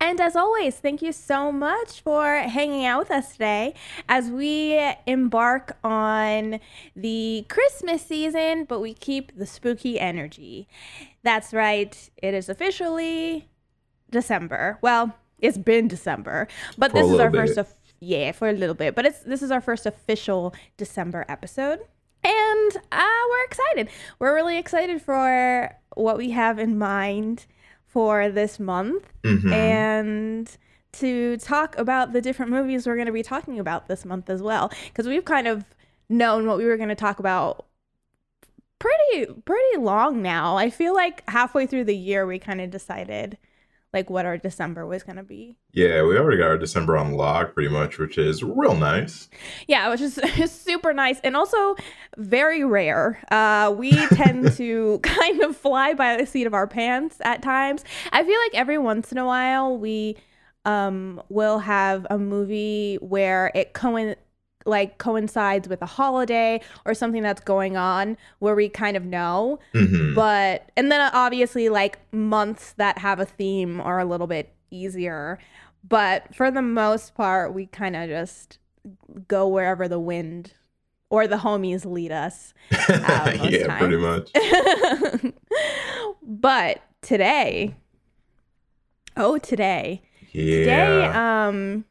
And as always, thank you so much for hanging out with us today as we embark on the Christmas season, but we keep the spooky energy. That's right, it is officially December. Well, it's been December, but For this is our little first of yeah, for a little bit, but it's this is our first official December episode. And uh, we're excited. We're really excited for what we have in mind for this month Mhm. and to talk about the different movies we're going to be talking about this month as well because we've kind of known what we were going to talk about pretty pretty long now i feel like halfway through the year we kind of decided like what our december was going to be. Yeah, we already got our December on lock pretty much, which is real nice. yeah which is super nice and also very rare. Uh we tend to kind of fly by the seat of our pants at times. I feel like every once in a while we um will have a movie where it coin like coincides with a holiday or something that's going on where we kind of know. Hmm but and then obviously like months that have a theme are a little bit easier. But for the most part we kind of just go wherever the wind or the homies lead us uh, yeah, pretty much. but today oh today. Yeah. today um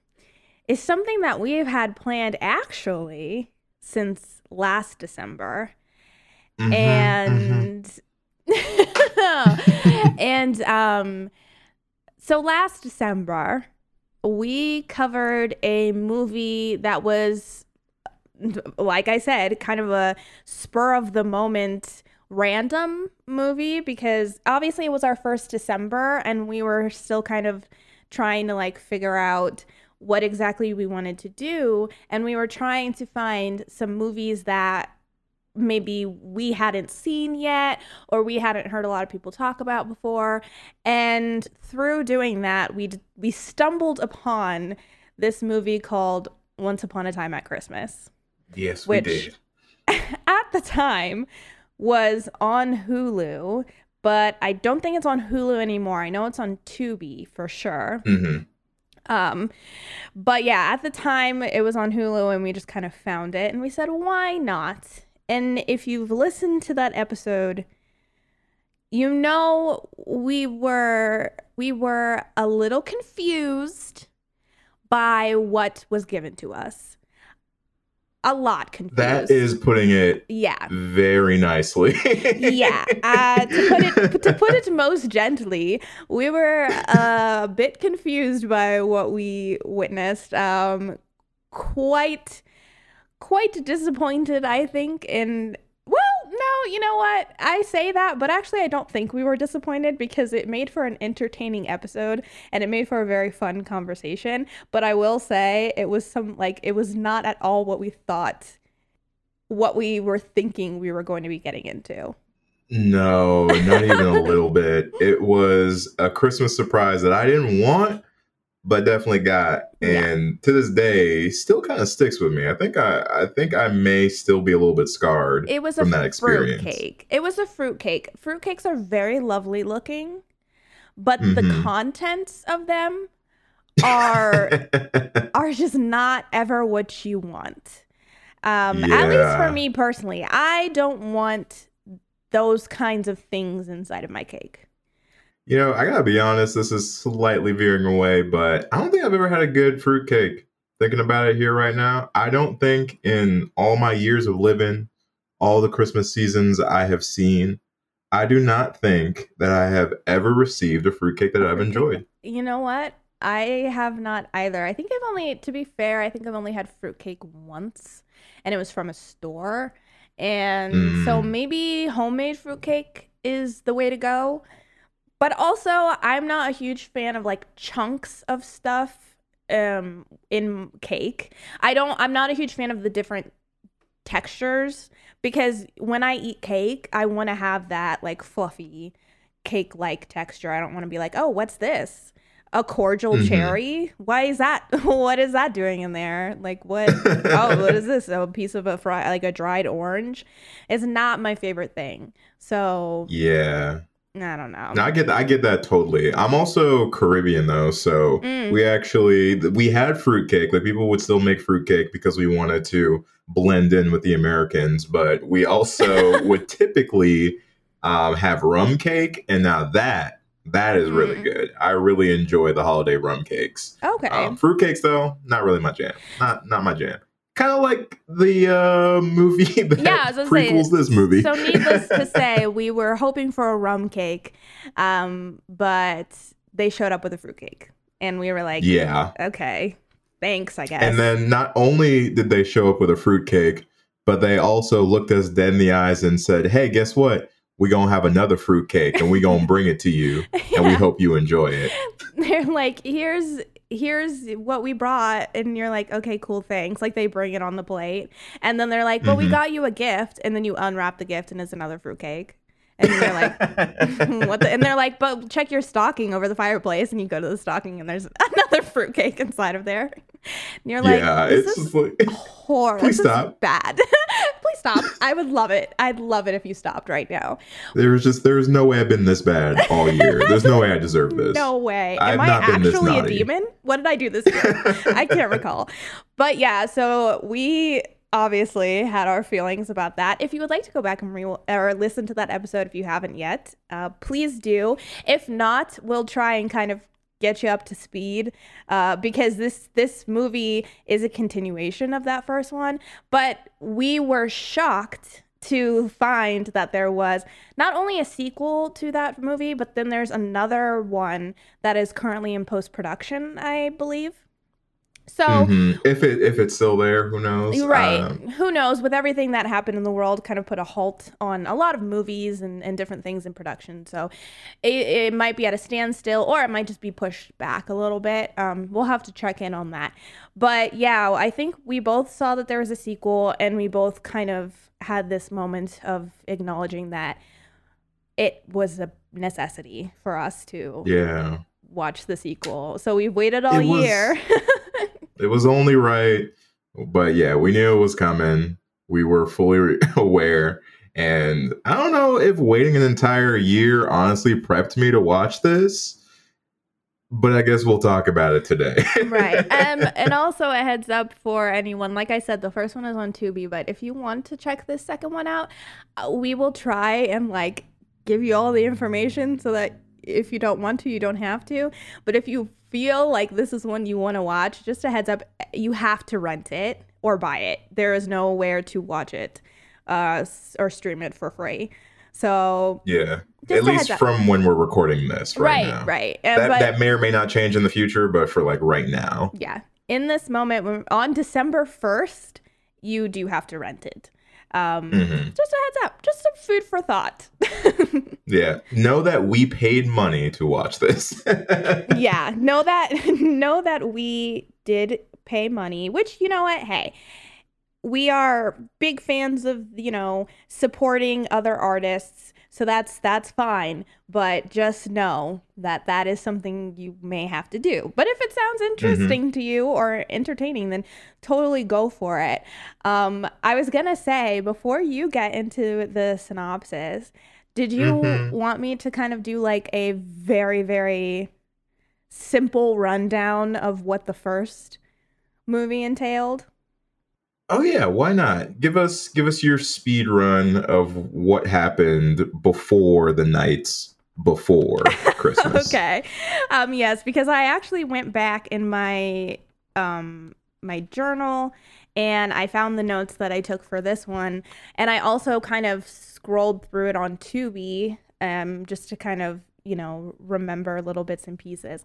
is something that we've had planned actually since last december Mhm, mhm. and and um so last december we covered a movie that was like i said kind of a spur of the moment random movie because obviously it was our first december and we were still kind of trying to like figure out what exactly we wanted to do and we were trying to find some movies that maybe we hadn't seen yet or we hadn't heard a lot of people talk about before. And through doing that we d- we stumbled upon this movie called Once Upon a Time at Christmas yes, we which- did. at the time was on Hulu but I don't think it's on Hulu anymore. I know it's on Tubi for sure. Hmm um, but yeah, at the time it was on Hulu and we just kind of found it and we said, why not? And if you've listened to that episode, you know we were we were a little confused by what was given to us. A lot confused. That is putting it yeah. very nicely. yeah uh, to put it to put it most gently we were a bit confused by what we witnessed um quite quite disappointed i think in no you know what? I say that but actually i don't think we were disappointed because it made for an entertaining episode and it made for a very fun conversation. But i will say it was some like it was not at all what we thought what we were thinking we were going to be getting into. No, not even a little bit. It was a Christmas surprise that I didn't want, but definitely got. Yeah. And to this day, still kind of sticks with me. I think I, I think I may still be a little bit scarred. It was from a that experience. fruit cake. It was a fruit cake. Fruit cakes are very lovely looking, but the Mhm. contents of them are are just not ever what you want. Um, At least for me personally, I don't want those kinds of things inside of my cake. You know, I gotta be honest, this is slightly veering away, but I don't think I've ever had a good fruitcake. Thinking about it here right now, I don't think in all my years of living, all the Christmas seasons I have seen, I do not think that I have ever received a fruitcake that I've enjoyed. You know what? I have not either. I think I've only, to be fair, I think I've only had fruitcake once, and it was from a store. And so Mm. maybe homemade fruitcake is the way to go. But also, I'm not a huge fan of like chunks of stuff um in cake. I don't I'm not a huge fan of the different textures because when I eat cake, I want to have that like fluffy cake like texture. I don't want to be like, "Oh, what's this?" A cordial Mhm. cherry? Why is that? what is that doing in there? Like what? oh, what is this? A piece of a fry like a dried orange? It's not my favorite thing. So, Yeah. I don't know. No, I get I get that totally. I'm also Caribbean though, so Mm. we actually we had fruitcake. Like people would still make fruitcake because we wanted to blend in with the Americans, but we also would typically um, have rum cake, and now that that is really Mm. good. I really enjoy the holiday rum cakes. Okay. Um, fruitcakes though, not really my jam. Not not my jam. Kind of like the uh, movie that Yeah, gonna say, prequels this movie. So needless to say, we were hoping for a rum cake, um, but they showed up with a fruitcake, and we were like, yeah. okay, thanks, I guess." And then not only did they show up with a fruitcake, but they also looked us dead in the eyes and said, "Hey, guess what? We're gonna have another fruitcake, and we're gonna bring it to you, and we hope you enjoy it." they're like, "Here's." Here's what we brought, and you're like, okay, cool, thanks. Like they bring it on the plate, and then they're like, well we Mhm. got you a gift, and then you unwrap the gift, and it's another fruitcake, and you're like, what the, and they're like, but check your stocking over the fireplace, and you go to the stocking, and there's another fruitcake inside of there. And you're like, yeah, this it's is like horrible. Please this is stop. bad. Stop. I would love it. I'd love it if you stopped right now. there was just there was no way I've been this bad all year. There's no way I deserve this. No way. Am I actually a demon? What did I do this year? I can't recall. But yeah, so we obviously had our feelings about that. If you would like to go back and re- or listen to that episode if you haven't yet, uh, please do. If not, we'll try and kind of get you up to speed uh, because this this movie is a continuation of that first one. But we were shocked to find that there was not only a sequel to that movie, but then there's another one that is currently in post production, I believe. So. Mhm. If it if it's still there, who knows? Right. Um, Who knows? With everything that happened in the world, kind of put a halt on a lot of movies and, and different things in production. So it, it might be at a standstill or it might just be pushed back a little bit. Um, we'll have to check in on that. But yeah, I think we both saw that there was a sequel and we both kind of had this moment of acknowledging that it was a necessity for us to yeah. watch the sequel. So we've waited all It was- year. It was only right, but yeah, we knew it was coming. We were fully aware. And I don't know if waiting an entire year honestly prepped me to watch this, but I guess we'll talk about it today. right. Um, and also a heads up for anyone. Like I said, the first one is on Tubi, but if you want to check this second one out, uh, we will try and like give you all the information so that if you don't want to, you don't have to. But if you feel like this is one you want to watch, just a heads up, you have to rent it or buy it. There is nowhere to watch it uh, or stream it for free. So yeah. At least from when we're recording this right, right, now. right. And, That, but- that may or may not change in the future, but for like right now. Yeah. In this moment, on December 1st, you do have to rent it. Um, Mhm. Just a heads up, just some food for thought. Yeah. Know that we paid money to watch this. yeah, know that know that we did pay money, which you know what, hey, we are big fans of, you know, supporting other artists. So that's that's fine, but just know that that is something you may have to do. But if it sounds interesting to you or entertaining, then totally go for it. Um, I was gonna say before you get into the synopsis, did you Mhm. want me to kind of do like a very very simple rundown of what the first movie entailed? Oh yeah, why not? Give us give us your speed run of what happened before the nights before Christmas. okay. Um yes, because I actually went back in my um my journal and I found the notes that I took for this one and I also kind of scrolled through it on Tubi um just to kind of, you know, remember little bits and pieces.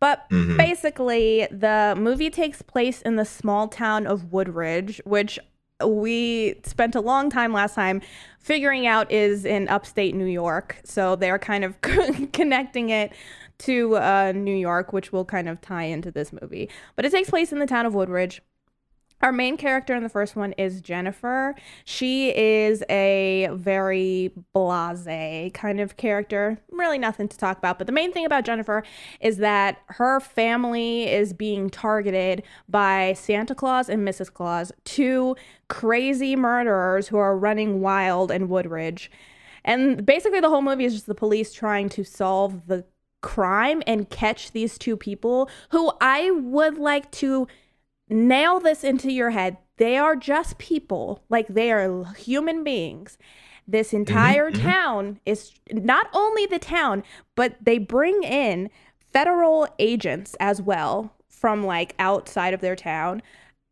But Mhm. basically the movie takes place in the small town of Woodridge, which we spent a long time last time figuring out is in upstate New York. So they're kind of connecting it to uh, New York, which will kind of tie into this movie. But it takes place in the town of Woodridge. Our main character in the first one is Jennifer. She is a very blase kind of character. Really nothing to talk about. But the main thing about Jennifer is that her family is being targeted by Santa Claus and Mrs. Claus, two crazy murderers who are running wild in Woodridge. And basically, the whole movie is just the police trying to solve the crime and catch these two people who I would like to nail this into your head. They are just people, like they are human beings. This entire mhm. town is not only the town, but they bring in federal agents as well from like outside of their town.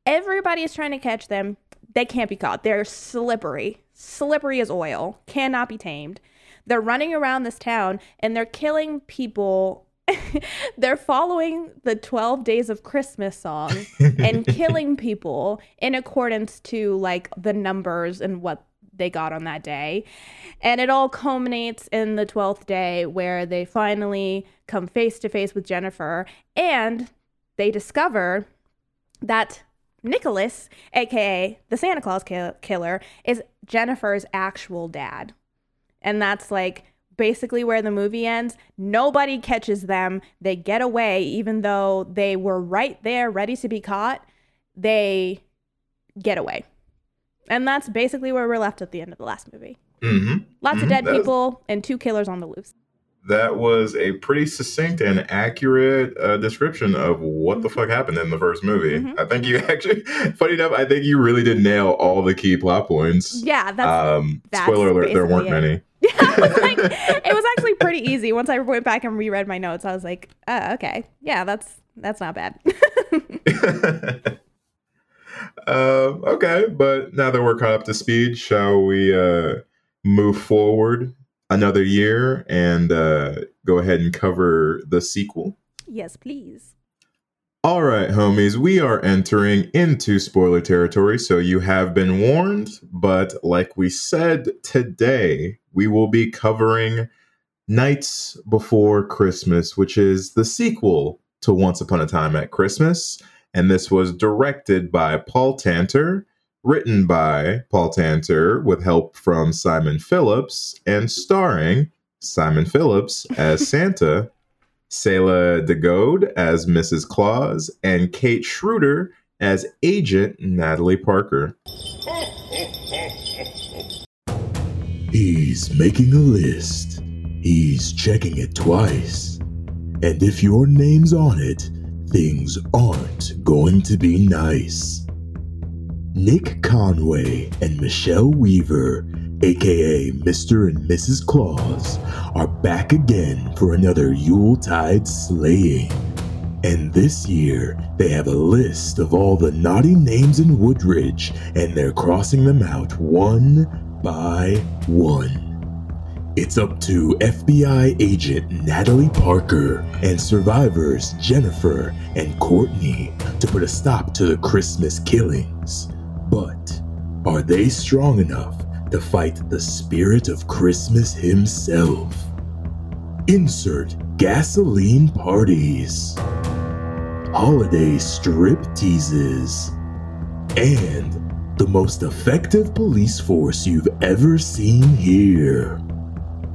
Everybody is trying to catch them. They can't be caught. They're slippery, slippery as oil, cannot be tamed. They're running around this town and they're killing people they're following the 12 days of christmas song and killing people in accordance to like the numbers and what they got on that day. And it all culminates in the 12th day where they finally come face to face with jennifer and they discover that nicholas aka the santa claus kill- killer is jennifer's actual dad. And that's like basically where the movie ends. Nobody catches them. They get away, even though they were right there, ready to be caught. They get away. And that's basically where we're left at the end of the last movie. hmm Lots of Mhm, dead that's- people and two killers on the loose. That was a pretty succinct and accurate uh, description of what the fuck happened in the first movie. Mhm. I think you actually, funny enough, I think you really did nail all the key plot points. Yeah, that's um, that's spoiler alert, there weren't basically many. Yeah, it was like it was actually pretty easy. Once I went back and reread my notes, I was like, oh, okay, yeah, that's that's not bad. um, okay, but now that we're caught up to speed, shall we uh, move forward another year and uh, go ahead and cover the sequel? yes, please. All right, homies, we are entering into spoiler territory, so you have been warned. But like we said today, we will be covering Nights Before Christmas, which is the sequel to Once Upon a Time at Christmas. And this was directed by Paul Tanter, written by Paul Tanter with help from Simon Phillips, and starring Simon Phillips as Santa Sayla de Goede as Mrs. Claus, and Kate Schroeder as Agent Natalie Parker. He's making a list. He's checking it twice. And if your name's on it, things aren't going to be nice. Nick Conway and Michelle Weaver, aka Mr. and Mrs. Claus, are back again for another Yuletide slaying. And this year, they have a list of all the naughty names in Woodridge, and they're crossing them out one by one. It's up to FBI agent Natalie Parker and survivors Jennifer and Courtney to put a stop to the Christmas killings. But are they strong enough to fight the spirit of Christmas himself? Insert gasoline parties, holiday strip teases, and the most effective police force you've ever seen here.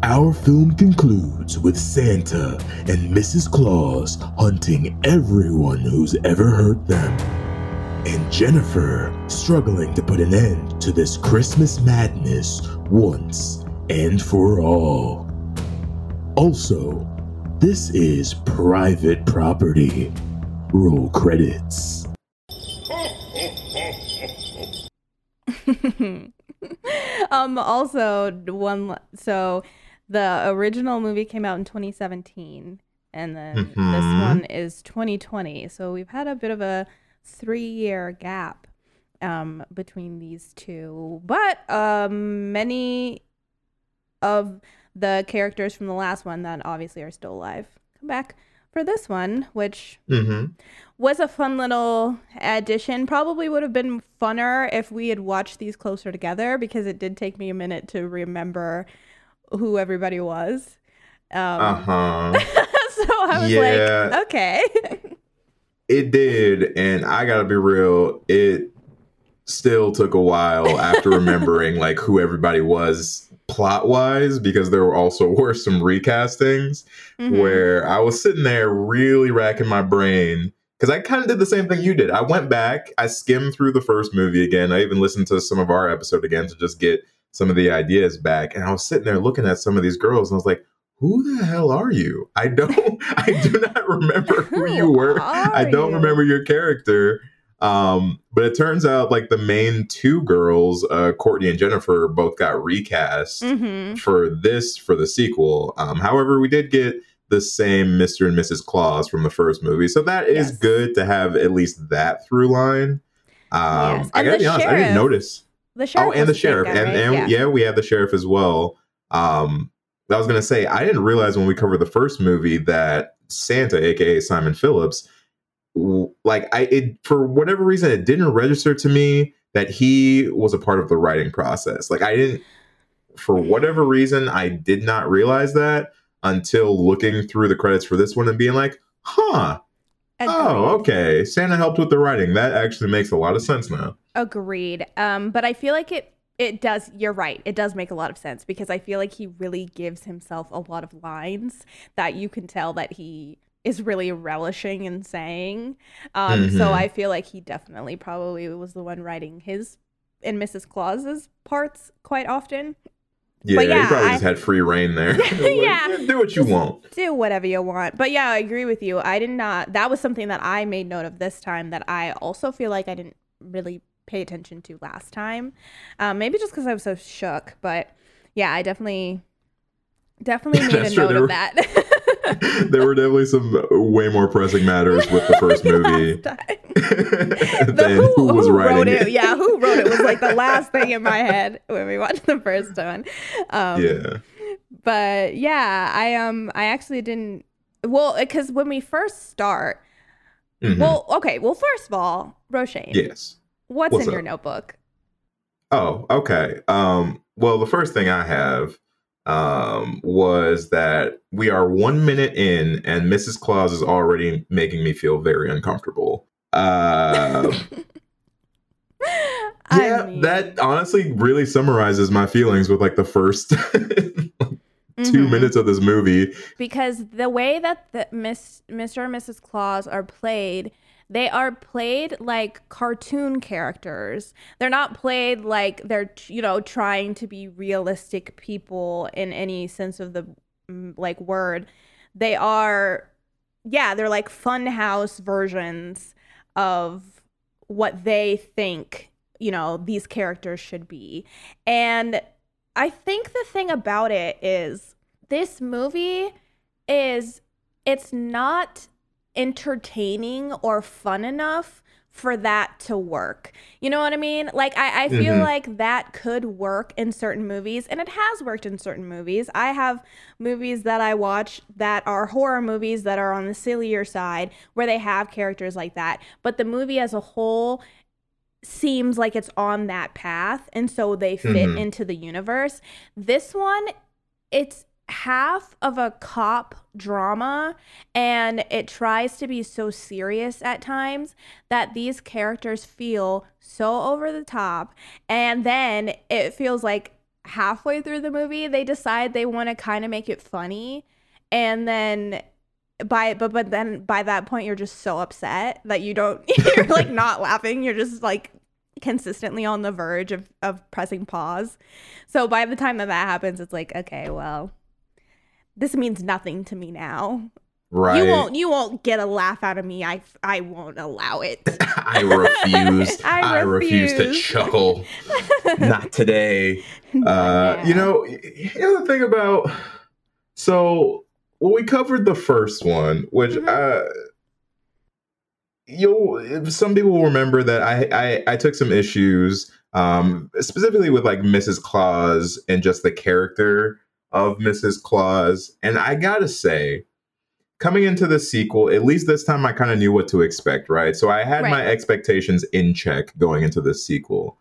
Our film concludes with Santa and Mrs. Claus hunting everyone who's ever hurt them, and Jennifer struggling to put an end to this Christmas madness once and for all. Also, this is private property. Roll credits. um also one so the original movie came out in 2017 and then this Mhm. one is 2020 so we've had a bit of a three year gap um between these two but um many of the characters from the last one that obviously are still alive come back for this one which Mm-hmm. was a fun little addition. Probably would have been funner if we had watched these closer together because it did take me a minute to remember who everybody was. Um, Uh huh. so I was Yeah. like, okay. It did, and I gotta be real, it still took a while after remembering like who everybody was plot wise because there were also were some recastings Mhm. where I was sitting there really racking my brain because I kind of did the same thing you did. I went back, I skimmed through the first movie again. I even listened to some of our episode again to just get some of the ideas back. And I was sitting there looking at some of these girls and I was like, who the hell are you? I don't, I do not remember who you were. I don't you? remember your character. Um, but it turns out like the main two girls, uh, Courtney and Jennifer, both got recast Mhm. for this for the sequel. Um, however, we did get the same Mr. and Mrs. Claus from the first movie, so that is Yes. good to have at least that through line. Um, Yes, I gotta be honest, I didn't notice. The sheriff. Oh, and the sheriff, guy, and, right? and yeah. we have the sheriff as well. Um, I was gonna say I didn't realize when we covered the first movie that Santa, aka Simon Phillips, like I it for whatever reason it didn't register to me that he was a part of the writing process. Like I didn't, for whatever reason, I did not realize that until looking through the credits for this one and being like, huh. Oh, okay. Santa helped with the writing. That actually makes a lot of sense now. Agreed. Um, but I feel like it it does you're right. It does make a lot of sense because I feel like he really gives himself a lot of lines that you can tell that he is really relishing in saying. Um, so Mhm. I feel like he definitely probably was the one writing his and Mrs. Claus's parts quite often. Yeah, yeah, he probably I- just had free rein there. Yeah. Like, do what you want. do whatever you want. But yeah, I agree with you. I did not. That was something that I made note of this time that I also feel like I didn't really pay attention to last time. Um, maybe just because I was so shook. But yeah, I definitely, definitely made a true. note There of were- that. there were definitely some way more pressing matters with the first movie Last time. than The who, was writing wrote it. it? Yeah, who wrote it was like the last thing in my head when we watched the first one. Um, yeah. but yeah i um i actually didn't well because when we first start Mhm. well okay well first of all roshane yes. What's, What's in your notebook Oh, okay. Um, well, the first thing I have um, was that we are one minute in, and Mrs. Claus is already making me feel very uncomfortable. Uh, I yeah, mean, that honestly really summarizes my feelings with like the first two mhm. minutes of this movie. because the way that the miss mr and mrs claus are played they are played like cartoon characters. They're not played like they're you know trying to be realistic people in any sense of the mm, like word. They are yeah they're like funhouse versions of what they think you know these characters should be. And i think the thing about it is this movie is it's not entertaining or fun enough for that to work. You know what I mean? Like I, I feel Mhm. like that could work in certain movies and it has worked in certain movies. I have movies that I watch that are horror movies that are on the sillier side where they have characters like that. But the movie as a whole seems like it's on that path and so they fit Mhm. into the universe. This one it's half of a cop drama and it tries to be so serious at times that these characters feel so over the top and then it feels like halfway through the movie they decide they want to kind of make it funny and then by but but then by that point you're just so upset that you don't you're like not laughing you're just like consistently on the verge of of pressing pause. So by the time that that happens it's like okay well this means nothing to me now Right. you won't you won't get a laugh out of me i i won't allow it I refuse. I I, refuse. to chuckle. Not today. Uh, you know, you know the thing about so well, we covered the first one, which Mhm. uh, you'll some people will remember that I I, I took some issues, um, specifically with like Mrs. Claus and just the character of Mrs. Claus, and I gotta say. Coming into the sequel, at least this time I kind of knew what to expect, right? So I had my expectations in check going into the sequel.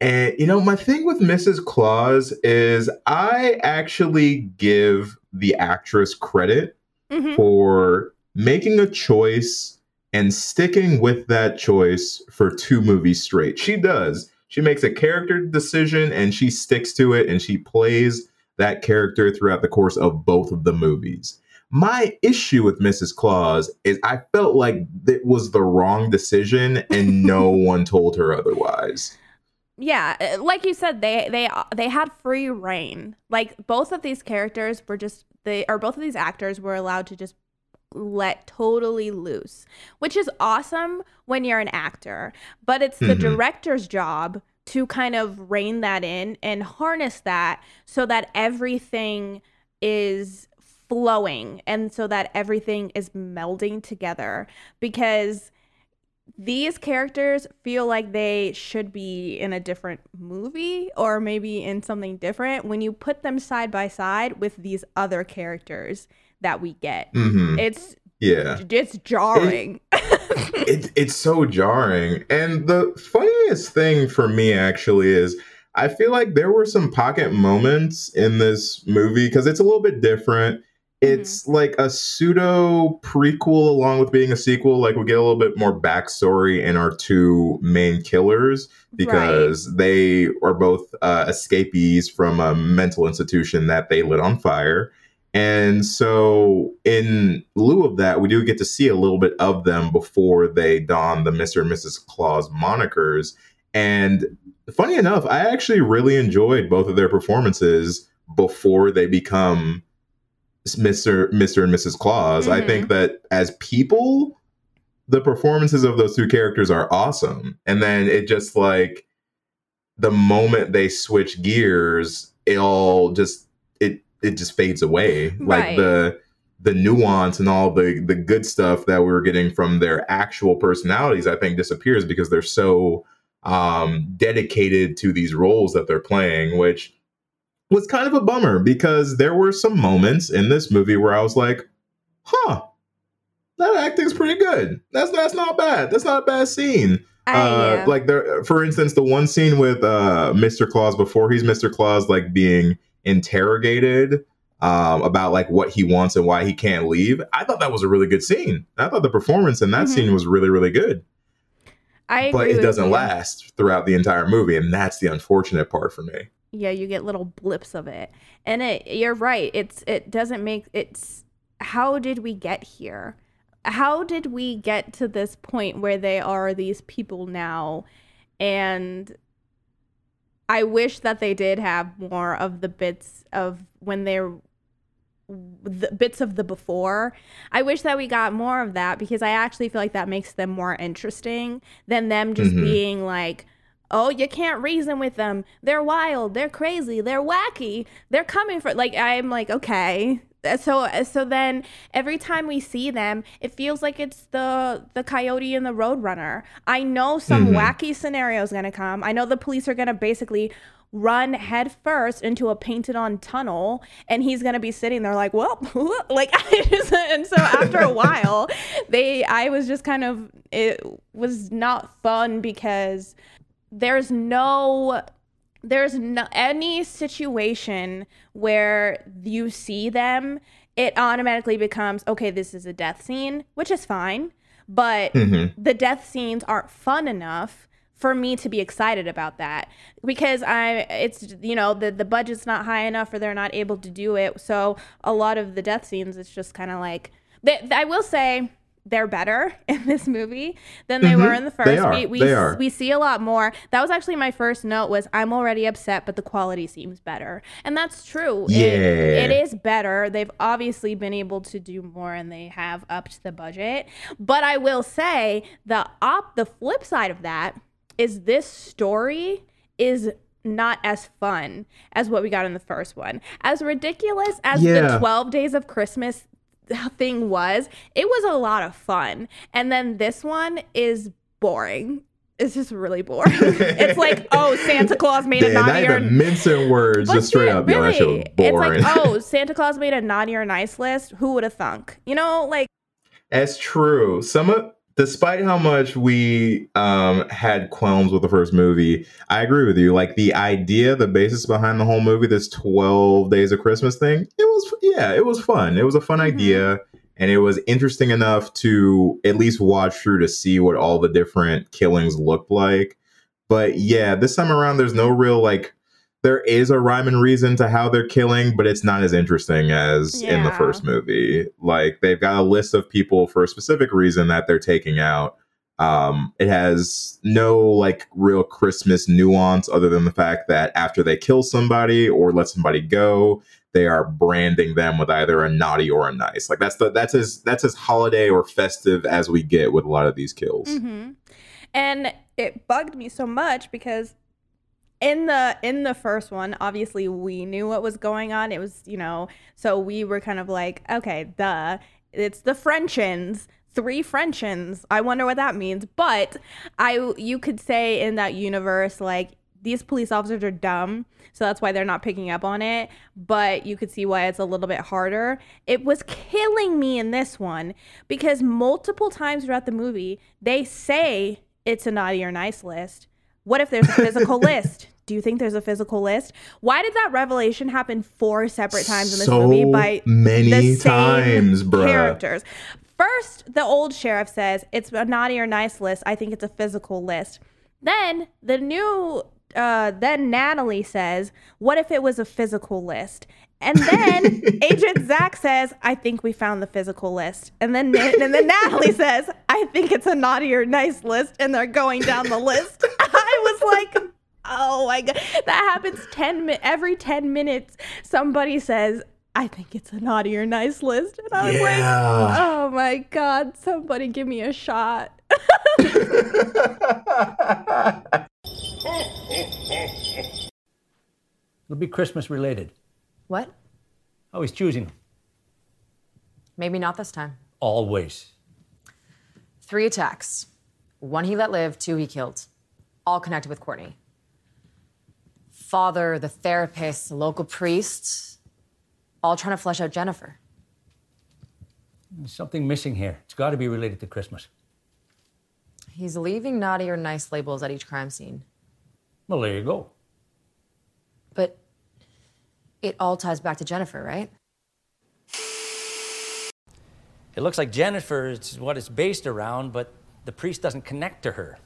And you know, my thing with Mrs. Claus is I actually give the actress credit Mhm. for making a choice and sticking with that choice for two movies straight. She does. She makes a character decision and she sticks to it and she plays that character throughout the course of both of the movies. My issue with Mrs. Claus is I felt like it was the wrong decision and no one told her otherwise. yeah uh, like you said they they they had free rein like both of these characters were just they or both of these actors were allowed to just let totally loose which is awesome when you're an actor but it's the Mhm. director's job to kind of rein that in and harness that so that everything is flowing and so that everything is melding together because these characters feel like they should be in a different movie or maybe in something different when you put them side by side with these other characters that we get. hmm It's Yeah. it's jarring. it, it's so jarring. And the funniest thing for me actually is I feel like there were some pocket moments in this movie because it's a little bit different. It's like a pseudo prequel along with being a sequel. Like we get a little bit more backstory in our two main killers because they are both uh, escapees from a mental institution that they lit on fire. And so, in lieu of that, we do get to see a little bit of them before they don the Mr. and Mrs. Claus monikers. And funny enough, I actually really enjoyed both of their performances before they become Mr. Mr. and Mrs. Claus. I Mhm. think that as people, the performances of those two characters are awesome. And then it just like the moment they switch gears, it all just it just fades away. Like Right. the the nuance and all the the good stuff that we are getting from their actual personalities, I think disappears because they're so um dedicated to these roles that they're playing, which was kind of a bummer because there were some moments in this movie where I was like, huh, that acting's pretty good. That's that's not bad. That's not a bad scene. Uh, like there, for instance, the one scene with uh, Mr. Claus before he's Mr. Claus, like being interrogated um, about like what he wants and why he can't leave. I thought that was a really good scene. I thought the performance in that Mhm. scene was really, really good. I But it doesn't you. last throughout the entire movie, and that's the unfortunate part for me. yeah you get little blips of it and it you're right it's it doesn't make it's how did we get here how did we get to this point where they are these people now and i wish that they did have more of the bits of when they're the bits of the before. I wish that we got more of that because I actually feel like that makes them more interesting than them just Mhm. being like, oh, you can't reason with them. They're wild. They're crazy. They're wacky. They're coming for like I'm like okay. So so then every time we see them, it feels like it's the the coyote and the roadrunner. I know some Mhm. wacky scenario is gonna come. I know the police are gonna basically run head first into a painted on tunnel and he's gonna be sitting there like well like I just, and so after a while they i was just kind of it was not fun because there's no there's no any situation where you see them it automatically becomes okay this is a death scene which is fine but Mhm. the death scenes aren't fun enough for me to be excited about that because I it's you know the the budget's not high enough or they're not able to do it so a lot of the death scenes it's just kind of like they, I will say they're better in this movie than they Mhm. were in the first They are. we we, They are. we see a lot more that was actually my first note was I'm already upset but the quality seems better and that's true It- Yeah. it is better they've obviously been able to do more and they have upped the budget but I will say the op the flip side of that is this story is not as fun as what we got in the first one. As ridiculous as the 12 days of Christmas thing was, it was a lot of fun. And then this one is boring. It's just really boring. it's like, oh, Santa Claus made a naughty or even mincing words, but just straight up. Really, boring. It's like, oh, Santa Claus made a naughty or nice list. Who would have thunk? You know, like That's true. Some of, despite how much we um, had qualms with the first movie, I agree with you. Like the idea, the basis behind the whole movie, this twelve days of Christmas thing, it was yeah, it was fun. It was a fun Mhm. idea, and it was interesting enough to at least watch through to see what all the different killings looked like. But yeah, this time around, there's no real like. There is a rhyme and reason to how they're killing, but it's not as interesting as in the first movie. Like they've got a list of people for a specific reason that they're taking out. Um, it has no like real Christmas nuance other than the fact that after they kill somebody or let somebody go, they are branding them with either a naughty or a nice. Like that's the that's as that's as holiday or festive as we get with a lot of these kills. hmm And it bugged me so much because in the in the first one, obviously we knew what was going on. It was, you know, so we were kind of like, okay, the it's the French hens, three French hens. I wonder what that means. But I you could say in that universe, like these police officers are dumb, so that's why they're not picking up on it. But you could see why it's a little bit harder. It was killing me in this one because multiple times throughout the movie, they say it's a naughty or nice list. What if there's a physical list? Do you think there's a physical list? Why did that revelation happen four separate times in this So movie by many the same times, bruh. characters? First, the old sheriff says it's a naughty or nice list. I think it's a physical list. Then the new, uh, then Natalie says, "What if it was a physical list?" And then Agent Zach says, "I think we found the physical list." And then and then Natalie says, "I think it's a naughty or nice list," and they're going down the list. I was like. Oh my god, that happens ten mi- every ten minutes. Somebody says, "I think it's a naughty or nice list," and I was like, "Oh my god, somebody give me a shot." It'll be Christmas related. What? Oh, he's choosing them. Maybe not this time. Always. Three attacks. One he let live, two he killed. All connected with Courtney. Father, the therapist, the local priest, all trying to flesh out Jennifer. There's something missing here. It's got to be related to Christmas. He's leaving naughty or nice labels at each crime scene. Well, there you go. But it all ties back to Jennifer, right? It looks like Jennifer is what it's based around, but the priest doesn't connect to her.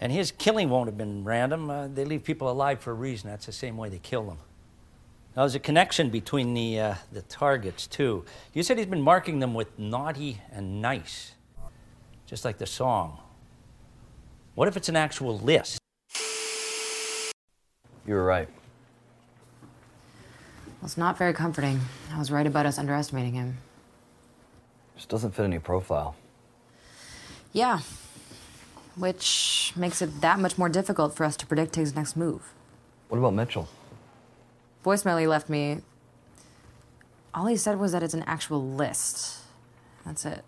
And his killing won't have been random. Uh, they leave people alive for a reason. That's the same way they kill them. Now, there's a connection between the, uh, the targets, too. You said he's been marking them with naughty and nice, just like the song. What if it's an actual list? You were right. Well, it's not very comforting. I was right about us underestimating him. Just doesn't fit any profile. Yeah. Which makes it that much more difficult for us to predict his next move. What about Mitchell? Voicemail he left me. All he said was that it's an actual list. That's it.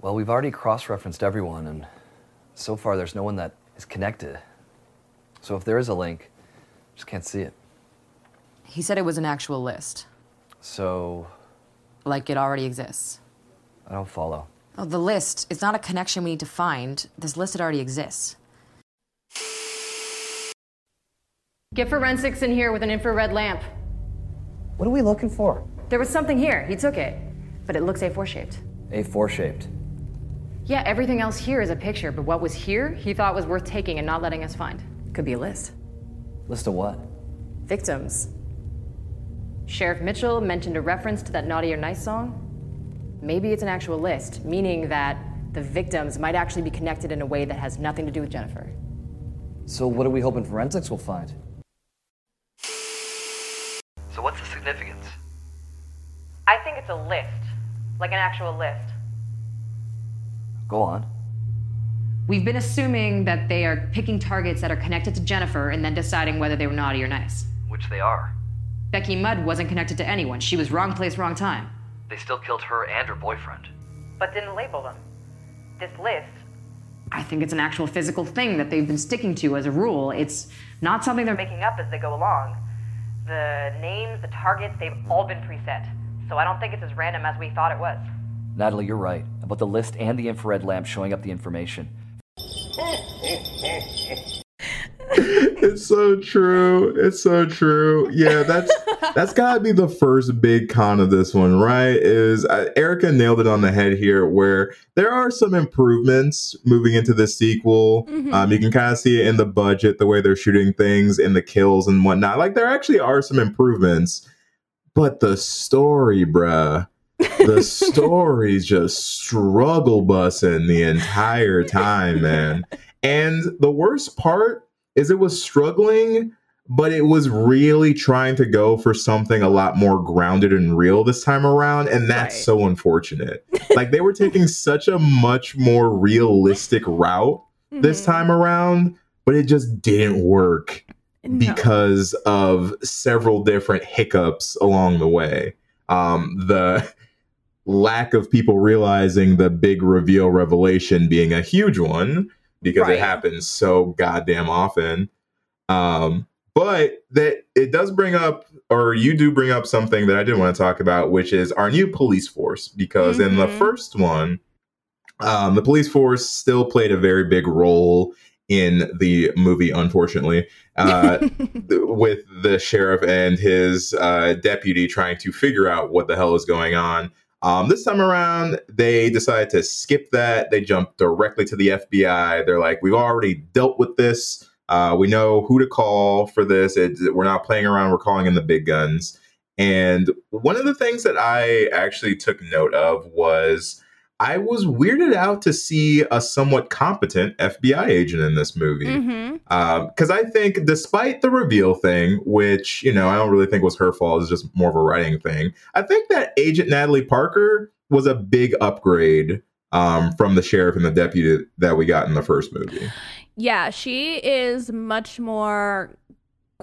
Well, we've already cross referenced everyone, and so far there's no one that is connected. So if there is a link, just can't see it. He said it was an actual list, So like it already exists. I don't follow. Oh, the list, it's not a connection we need to find. This list, it already exists. Get forensics in here with an infrared lamp. What are we looking for? There was something here. He took it. But it looks A4 shaped. A4 shaped. Yeah, everything else here is a picture, but what was here, he thought was worth taking and not letting us find. Could be a list. List of what? Victims. Sheriff Mitchell mentioned a reference to that Naughty or Nice song. Maybe it's an actual list, meaning that the victims might actually be connected in a way that has nothing to do with Jennifer. So what are we hoping forensics will find? So what's the significance? I think it's a list, like an actual list. Go on. We've been assuming that they are picking targets that are connected to Jennifer and then deciding whether they were naughty or nice. Which they are. Becky Mudd wasn't connected to anyone. She was wrong place, wrong time. They still killed her and her boyfriend. But didn't label them. This list. I think it's an actual physical thing that they've been sticking to as a rule. It's not something they're making up as they go along. The names, the targets, they've all been preset. So I don't think it's as random as we thought it was. Natalie, you're right about the list and the infrared lamp showing up the information. it's so true. It's so true. Yeah, that's that's gotta be the first big con of this one, right? Is uh, Erica nailed it on the head here, where there are some improvements moving into the sequel. Mhm. Um, you can kind of see it in the budget, the way they're shooting things, in the kills and whatnot. Like there actually are some improvements, but the story, bruh. the story's just struggle bussing the entire time, man. And the worst part is it was struggling, but it was really trying to go for something a lot more grounded and real this time around. And that's Right. so unfortunate. like they were taking such a much more realistic route this Mhm. time around, but it just didn't work No. because of several different hiccups along the way. Um, the lack of people realizing the big reveal revelation being a huge one because Right. it happens so goddamn often. Um, but that it does bring up, or you do bring up something that I did want to talk about, which is our new police force. Because in the Mhm. first one, um, the police force still played a very big role in the movie, unfortunately, uh, th- with the sheriff and his uh, deputy trying to figure out what the hell is going on. Um, this time around, they decided to skip that. They jumped directly to the FBI. They're like, we've already dealt with this. Uh, we know who to call for this. It, we're not playing around. We're calling in the big guns. And one of the things that I actually took note of was I was weirded out to see a somewhat competent FBI agent in this movie. Because I think, despite the reveal thing, which, you know, I don't really think was her fault, it's just more of a writing thing, I think that Agent Natalie Parker was a big upgrade um, from the sheriff and the deputy that we got in the first movie. Yeah, she is much more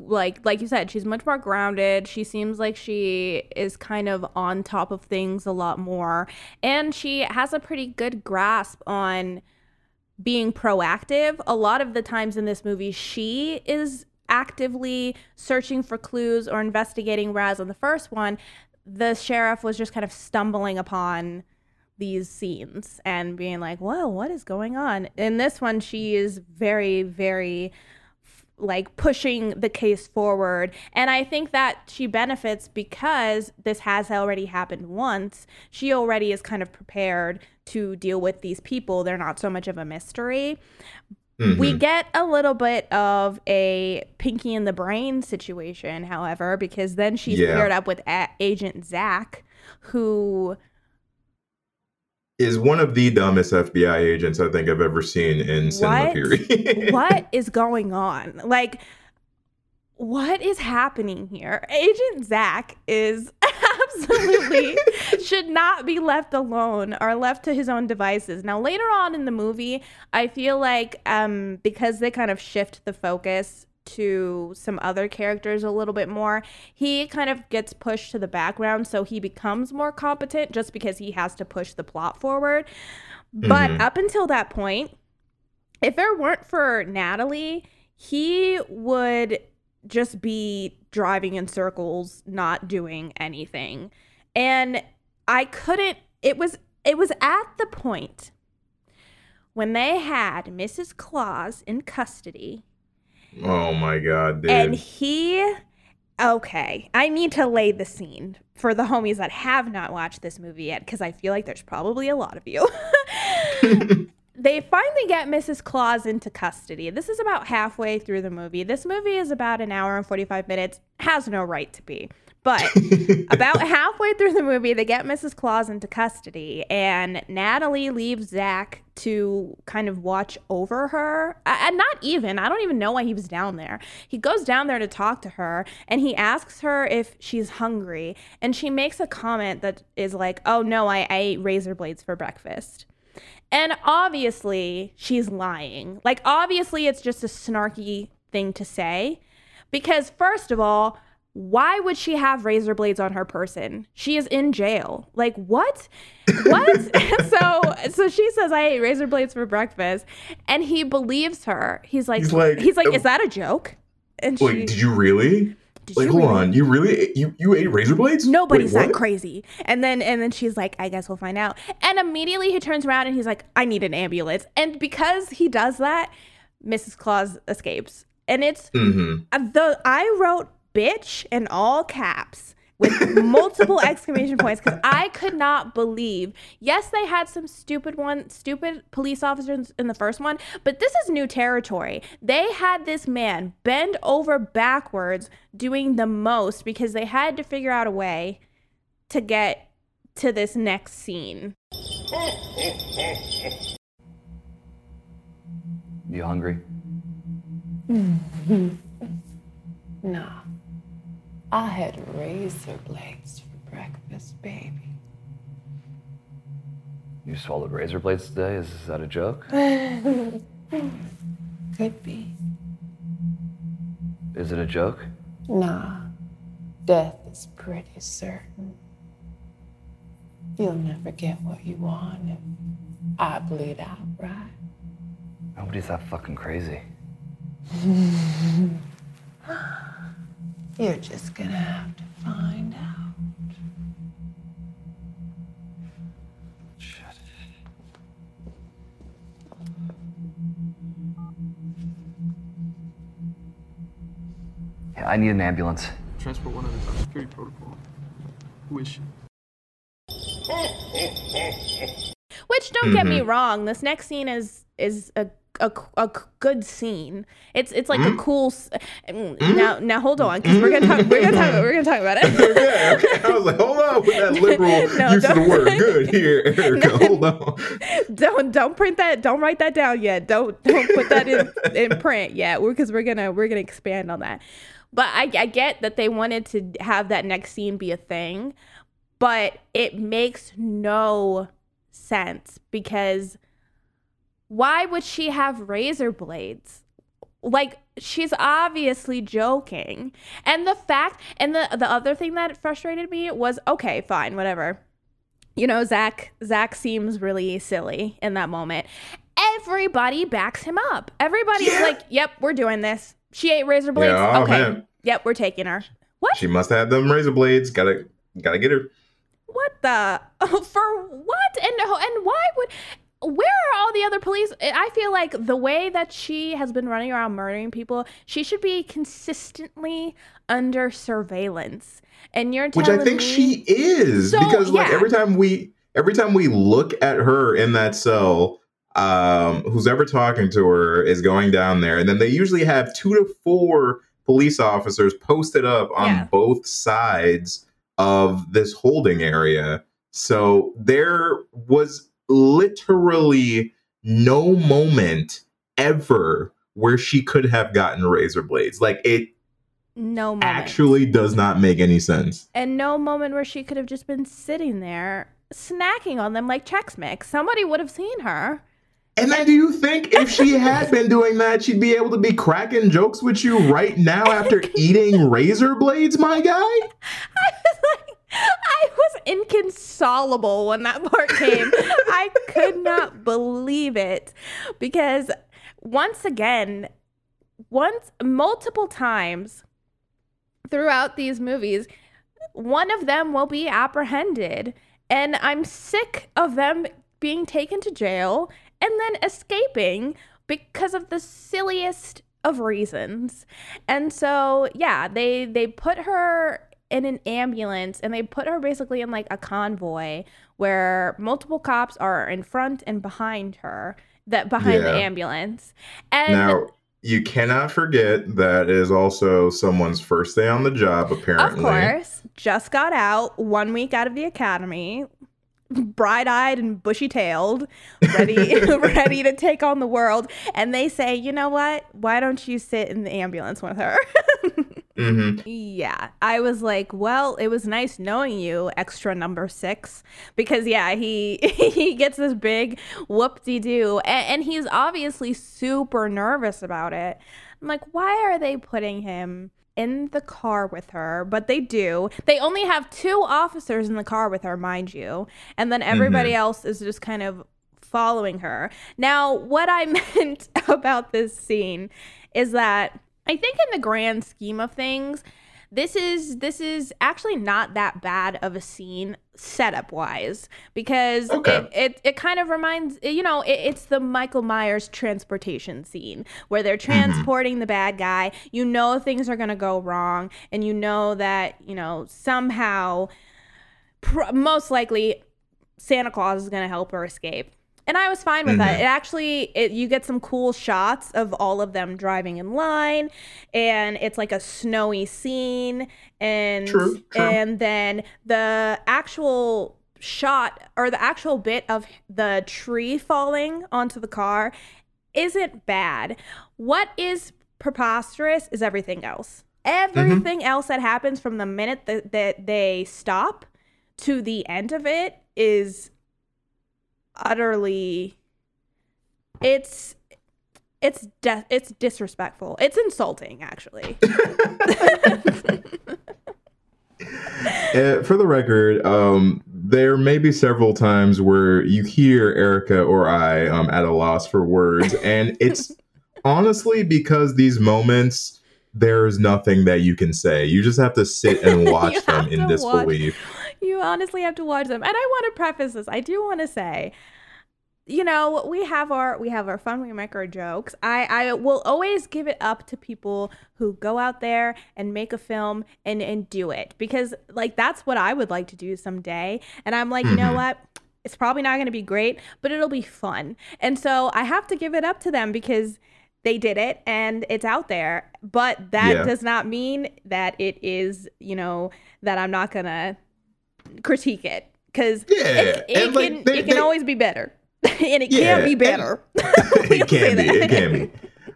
like like you said, she's much more grounded. She seems like she is kind of on top of things a lot more and she has a pretty good grasp on being proactive. A lot of the times in this movie she is actively searching for clues or investigating whereas in the first one the sheriff was just kind of stumbling upon these scenes and being like, whoa, what is going on? In this one, she is very, very like pushing the case forward. And I think that she benefits because this has already happened once. She already is kind of prepared to deal with these people. They're not so much of a mystery. We Mhm. get a little bit of a Pinky and the Brain situation, however, because then she's Yeah. paired up with a- Agent Zach, who Is one of the dumbest FBI agents I think I've ever seen in cinema, What? period. what is going on? Like, what is happening here? Agent Zach is absolutely should not be left alone or left to his own devices. Now, later on in the movie, I feel like um, because they kind of shift the focus to some other characters a little bit more, he kind of gets pushed to the background. So he becomes more competent just because he has to push the plot forward. But Mhm. up until that point, if it weren't for Natalie, he would just be driving in circles, not doing anything. And I couldn't it was it was at the point when they had Mrs. Claus in custody oh my god, dude. and he okay, I need to lay the scene for the homies that have not watched this movie yet because I feel like there's probably a lot of you. they finally get Mrs. Claus into custody. This is about halfway through the movie. This movie is about an hour and 45 minutes. Has no right to be. But about halfway through the movie, they get Mrs. Claus into custody, and Natalie leaves Zach to kind of watch over her. And not even, I don't even know why he was down there. He goes down there to talk to her, and he asks her if she's hungry. And she makes a comment that is like, Oh, no, I, I ate razor blades for breakfast. And obviously, she's lying. Like, obviously, it's just a snarky thing to say. Because, first of all, why would she have razor blades on her person? She is in jail. Like, what? What? so, so she says, I ate razor blades for breakfast. And he believes her. He's like, He's like, he's like, uh, is that a joke? And Wait, she, did you really? "Did Like, hold really?" on, you really you you ate razor blades? Nobody's Wait, that crazy. And then and then she's like, I guess we'll find out. And immediately he turns around and he's like, I need an ambulance. And because he does that, Mrs. Claus escapes. And it's Mhm. uh, the I wrote bitch in all caps with multiple exclamation points because I could not believe. Yes, they had some stupid one, stupid police officers in the first one, but this is new territory. They had this man bend over backwards doing the most because they had to figure out a way to get to this next scene. You hungry? No. I had razor blades for breakfast, baby. You swallowed razor blades today? Is, is that a joke? Could be. Is it a joke? Nah. Death is pretty certain. You'll never get what you want if I bleed out, right? Nobody's that fucking crazy. You're just gonna have to find out. Shit. Yeah, I need an ambulance. Transport one under top security protocol. Wish. Which don't get Mm-hmm. me wrong, this next scene is is a a, a good scene. It's it's like Mm-hmm. a cool. s- mm, Now now hold on, because we're gonna talk we're gonna talk we're gonna talk about it. okay, okay. I was like, hold on with that liberal No, use of the word good here, Erica. Hold on. don't don't print that. Don't write that down yet. Don't don't put that in in print yet. Because we're gonna we're gonna expand on that. But I, I get that they wanted to have that next scene be a thing, but it makes no sense because why would she have razor blades? Like she's obviously joking. And the fact and the the other thing that frustrated me was okay, fine, whatever you know zach zach seems really silly in that moment everybody backs him up everybody's Yeah. like yep we're doing this she ate razor blades Yeah, oh, okay man. yep we're taking her what She must have them razor blades. Gotta gotta get her. what the for what and and why would where are all the other police i feel like the way that she has been running around murdering people she should be consistently under surveillance and you're Which I think me- she is. So, because like yeah. every time we every time we look at her in that cell, um, who's ever talking to her is going down there. And then they usually have two to four police officers posted up on Yeah. both sides of this holding area. So there was literally no moment ever where she could have gotten razor blades. Like it no moment. actually does not make any sense. and no moment where she could have just been sitting there snacking on them like Chex Mix. Somebody would have seen her. And then do you think if she had been doing that, she'd be able to be cracking jokes with you right now after eating razor blades, my guy? I was like, I was inconsolable when that part came. I could not believe it because once again, once multiple times throughout these movies, one of them will be apprehended. And I'm sick of them being taken to jail and then escaping because of the silliest of reasons. And so, yeah, they they put her in an ambulance and they put her basically in like a convoy where multiple cops are in front and behind her that behind the ambulance. And Now, you cannot forget that is also someone's first day on the job, apparently. Of course, just got out one week out of the academy, bright eyed and bushy tailed, ready ready to take on the world. And they say, you know what? Why don't you sit in the ambulance with her? hmm yeah. I was like, well, it was nice knowing you, extra number six. Because yeah, he he gets this big whoop de doo. And, and he's obviously super nervous about it. I'm like, why are they putting him in the car with her? But they do. They only have two officers in the car with her, mind you. And then everybody else is just kind of following her. Now, what I meant about this scene is that I think in the grand scheme of things, this is this is actually not that bad of a scene setup wise because Okay. it, it, it kind of reminds you know it, it's the michael myers transportation scene where they're mm-hmm. transporting the bad guy. You know things are going to go wrong and you know that you know somehow pr- most likely santa claus is going to help her escape and i was fine with that. Mm-hmm. It actually it, you get some cool shots of all of them driving in line and it's like a snowy scene and True, true. and then the actual shot or the actual bit of the tree falling onto the car isn't bad. What is preposterous is everything else. Mm-hmm. Everything else that happens from the minute that, that they stop to the end of it is utterly it's it's de- it's disrespectful it's insulting actually Uh, for the record, um, there may be several times where you hear Erica or I um, at a loss for words, and it's honestly because these moments there's nothing that you can say. You just have to sit and watch them in disbelief. You honestly have to watch them. And i want to preface this i do want to say you know we have our we have our fun we make our jokes. I i will always give it up to people who go out there and make a film and and do it. Because like that's what i would like to do someday. And i'm like you know Mhm. what? It's probably not going to be great but it'll be fun. And so i have to give it up to them because they did it and it's out there. But that Yeah. does not mean that it is you know that i'm not gonna critique it because Yeah, it, it like, can they- it can they- always be better and it Yeah, can be better it can be. It can be.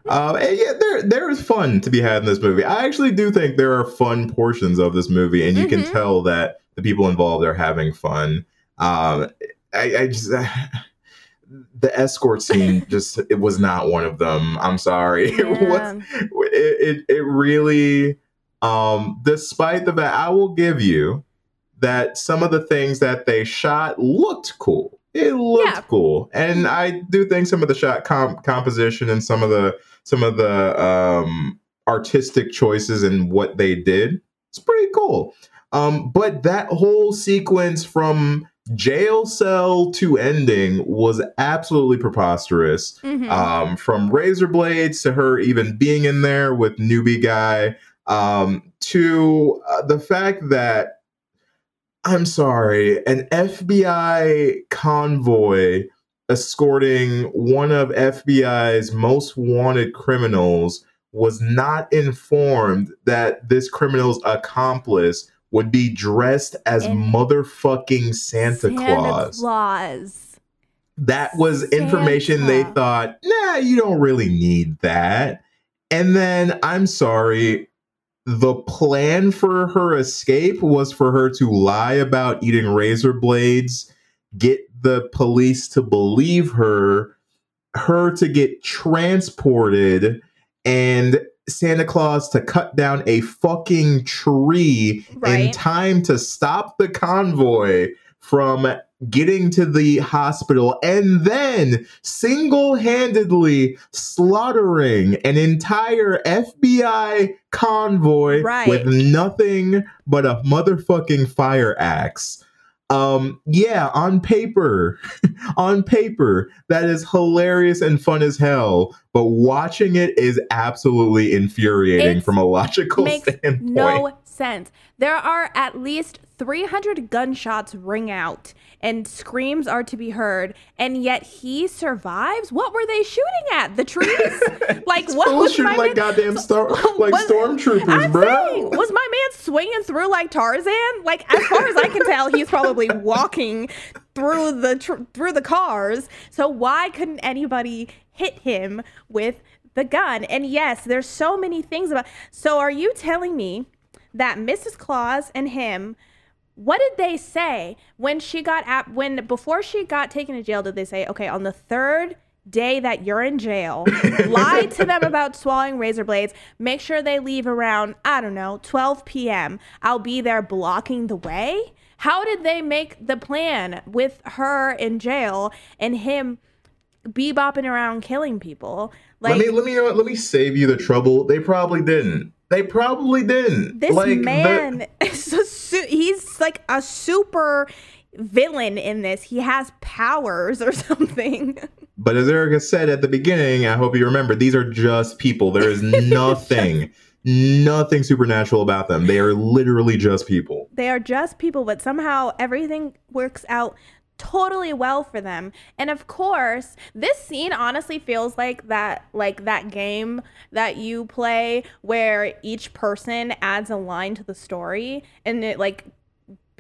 Um, and yeah, there there is fun to be had in this movie. I actually do think there are fun portions of this movie, and you can Mhm. tell that the people involved are having fun. Um, I, I just the escort scene just it was not one of them. I'm sorry. It was it, it it really um despite the fact I will give you that some of the things that they shot looked cool. It looked Yeah. cool. And I do think some of the shot comp- composition and some of the some of the um artistic choices and what they did it's pretty cool. Um but that whole sequence from jail cell to ending was absolutely preposterous Mhm. um, from razor blades to her even being in there with newbie guy um, to uh, the fact that i'm sorry an fbi convoy escorting one of fbi's most wanted criminals was not informed that this criminal's accomplice would be dressed as And- motherfucking santa, claus Claus. that was information they thought, nah, you don't really need that. And then I'm sorry, the plan for her escape was for her to lie about eating razor blades, get the police to believe her, her to get transported, and Santa Claus to cut down a fucking tree in time to stop the convoy from getting to the hospital and then single-handedly slaughtering an entire FBI convoy Right. with nothing but a motherfucking fire axe. Um yeah, on paper, on paper, that is hilarious and fun as hell, but watching it is absolutely infuriating It's- from a logical makes standpoint. no sense. There are at least 300 gunshots ring out and screams are to be heard, and yet he survives. What were they shooting at? The trees? like what was shooting my like man- goddamn star like Was- stormtroopers, bro. saying, was my man swinging through like Tarzan? Like as far as I can tell, he's probably walking through the tr- through the cars. So why couldn't anybody hit him with the gun? And yes, there's so many things about. So are you telling me that Mrs. Claus and him? What did they say when she got at when before she got taken to jail? Did they say, okay, on the third day that you're in jail, lie to them about swallowing razor blades, make sure they leave around, I don't know, 12 p.m. I'll be there blocking the way? How did they make the plan with her in jail and him bebopping around killing people? Like, let me let me uh, let me save you the trouble. They probably didn't. They probably didn't. This like, the- man is a su- he's like a super villain in this. He has powers or something. But as Erica said at the beginning, I hope you remember, these are just people. There is nothing, nothing supernatural about them. They are literally just people. they are just people, but somehow everything works out totally well for them. And of course, this scene honestly feels like that like that game that you play where each person adds a line to the story and it like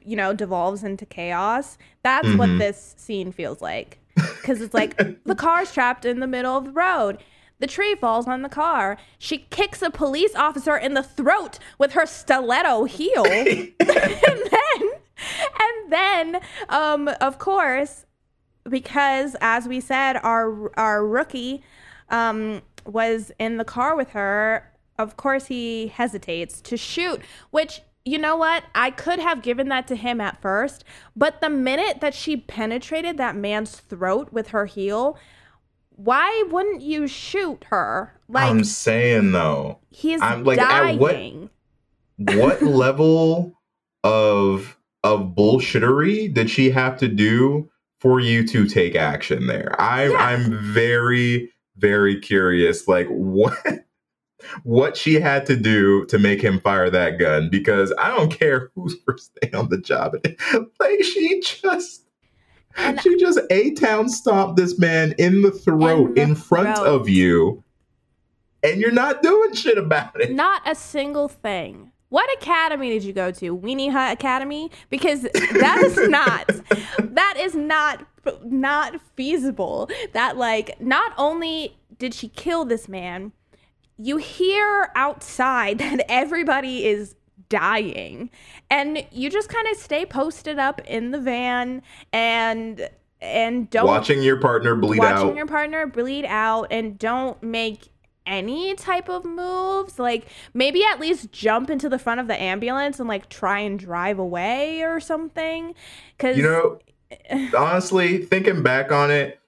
you know devolves into chaos. That's what Mhm. this scene feels like. Cuz it's like the car's trapped in the middle of the road. The tree falls on the car. She kicks a police officer in the throat with her stiletto heel. and then and then um of course because as we said our our rookie um was in the car with her of course he hesitates to shoot which you know what? I could have given that to him at first but the minute that she penetrated that man's throat with her heel why wouldn't you shoot her? Like I'm saying though, he's I'm like, at what- what level of of bullshittery did she have to do for you to take action there? I'm I'm very very curious. Like what what she had to do to make him fire that gun because I don't care who's first day on the job. Like she just she just a town stomped this man in the throat in, front throat. of you, and you're not doing shit about it. Not a single thing. What academy did you go to? Weenie Hut Academy? Because that is not that is not not feasible. That like not only did she kill this man, you hear outside that everybody is dying and you just kind of stay posted up in the van and and don't Watching your partner bleed watching out. Watching your partner bleed out and don't make any type of moves like maybe at least jump into the front of the ambulance and like try and drive away or something because You know, honestly, thinking back on it,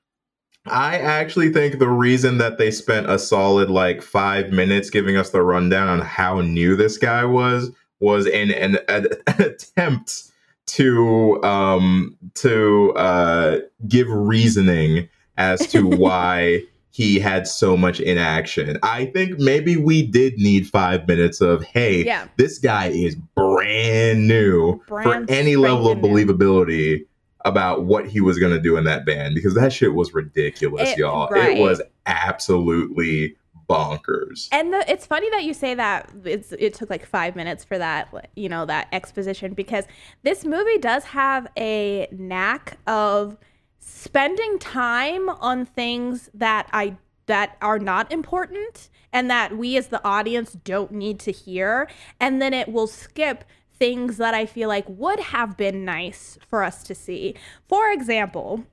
I actually think the reason that they spent a solid like five minutes giving us the rundown on how new this guy was was in an, an attempt to um to uh give reasoning as to why he had so much inaction. I think maybe we did need five minutes of hey, Yeah. this guy is brand new Brand for any level of spanking new. believability about what he was gonna do in that band because that shit was ridiculous, It- y'all. right. It was absolutely bonkers. And the, it's funny that you say that it's, it took like five minutes for that, you know, that exposition because this movie does have a knack of spending time on things that I that are not important and that we as the audience don't need to hear, and then it will skip things that I feel like would have been nice for us to see. For example,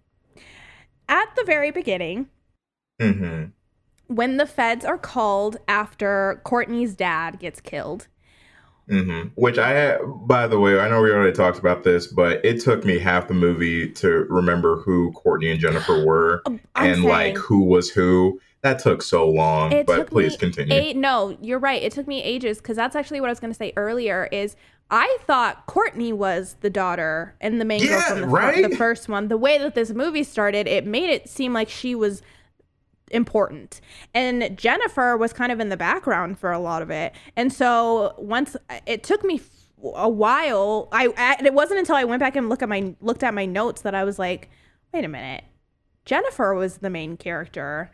at the very beginning, hmm when the feds are called after Courtney's dad gets killed. Hmm Which I, by the way, I know we already talked about this, but it took me half the movie to remember who Courtney and Jennifer were I'm and like who was who. That took so long. But please continue. Eight, no, you're right. It took me ages because that's actually what I was going to say earlier. Is I thought Courtney was the daughter and the main girl from the, right? the first one. The way that this movie started, it made it seem like she was important. And jennifer was kind of in the background for a lot of it. And so once it took me a while. I I- it wasn't until i went back and look at my looked at my notes that i was like wait a minute. Jennifer was the main character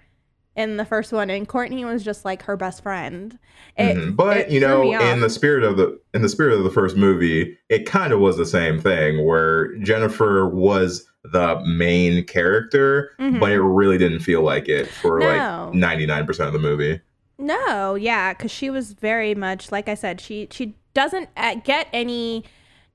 in the first one and courtney was just like her best friend. It- Mhm. But you know, in the spirit of the in the spirit of the first movie, it kind of was the same thing where Jennifer was the main character, Mhm. but it really didn't feel like it for No. like ninety nine percent of the movie. No, yeah, because she was very much like I said. She she doesn't uh, get any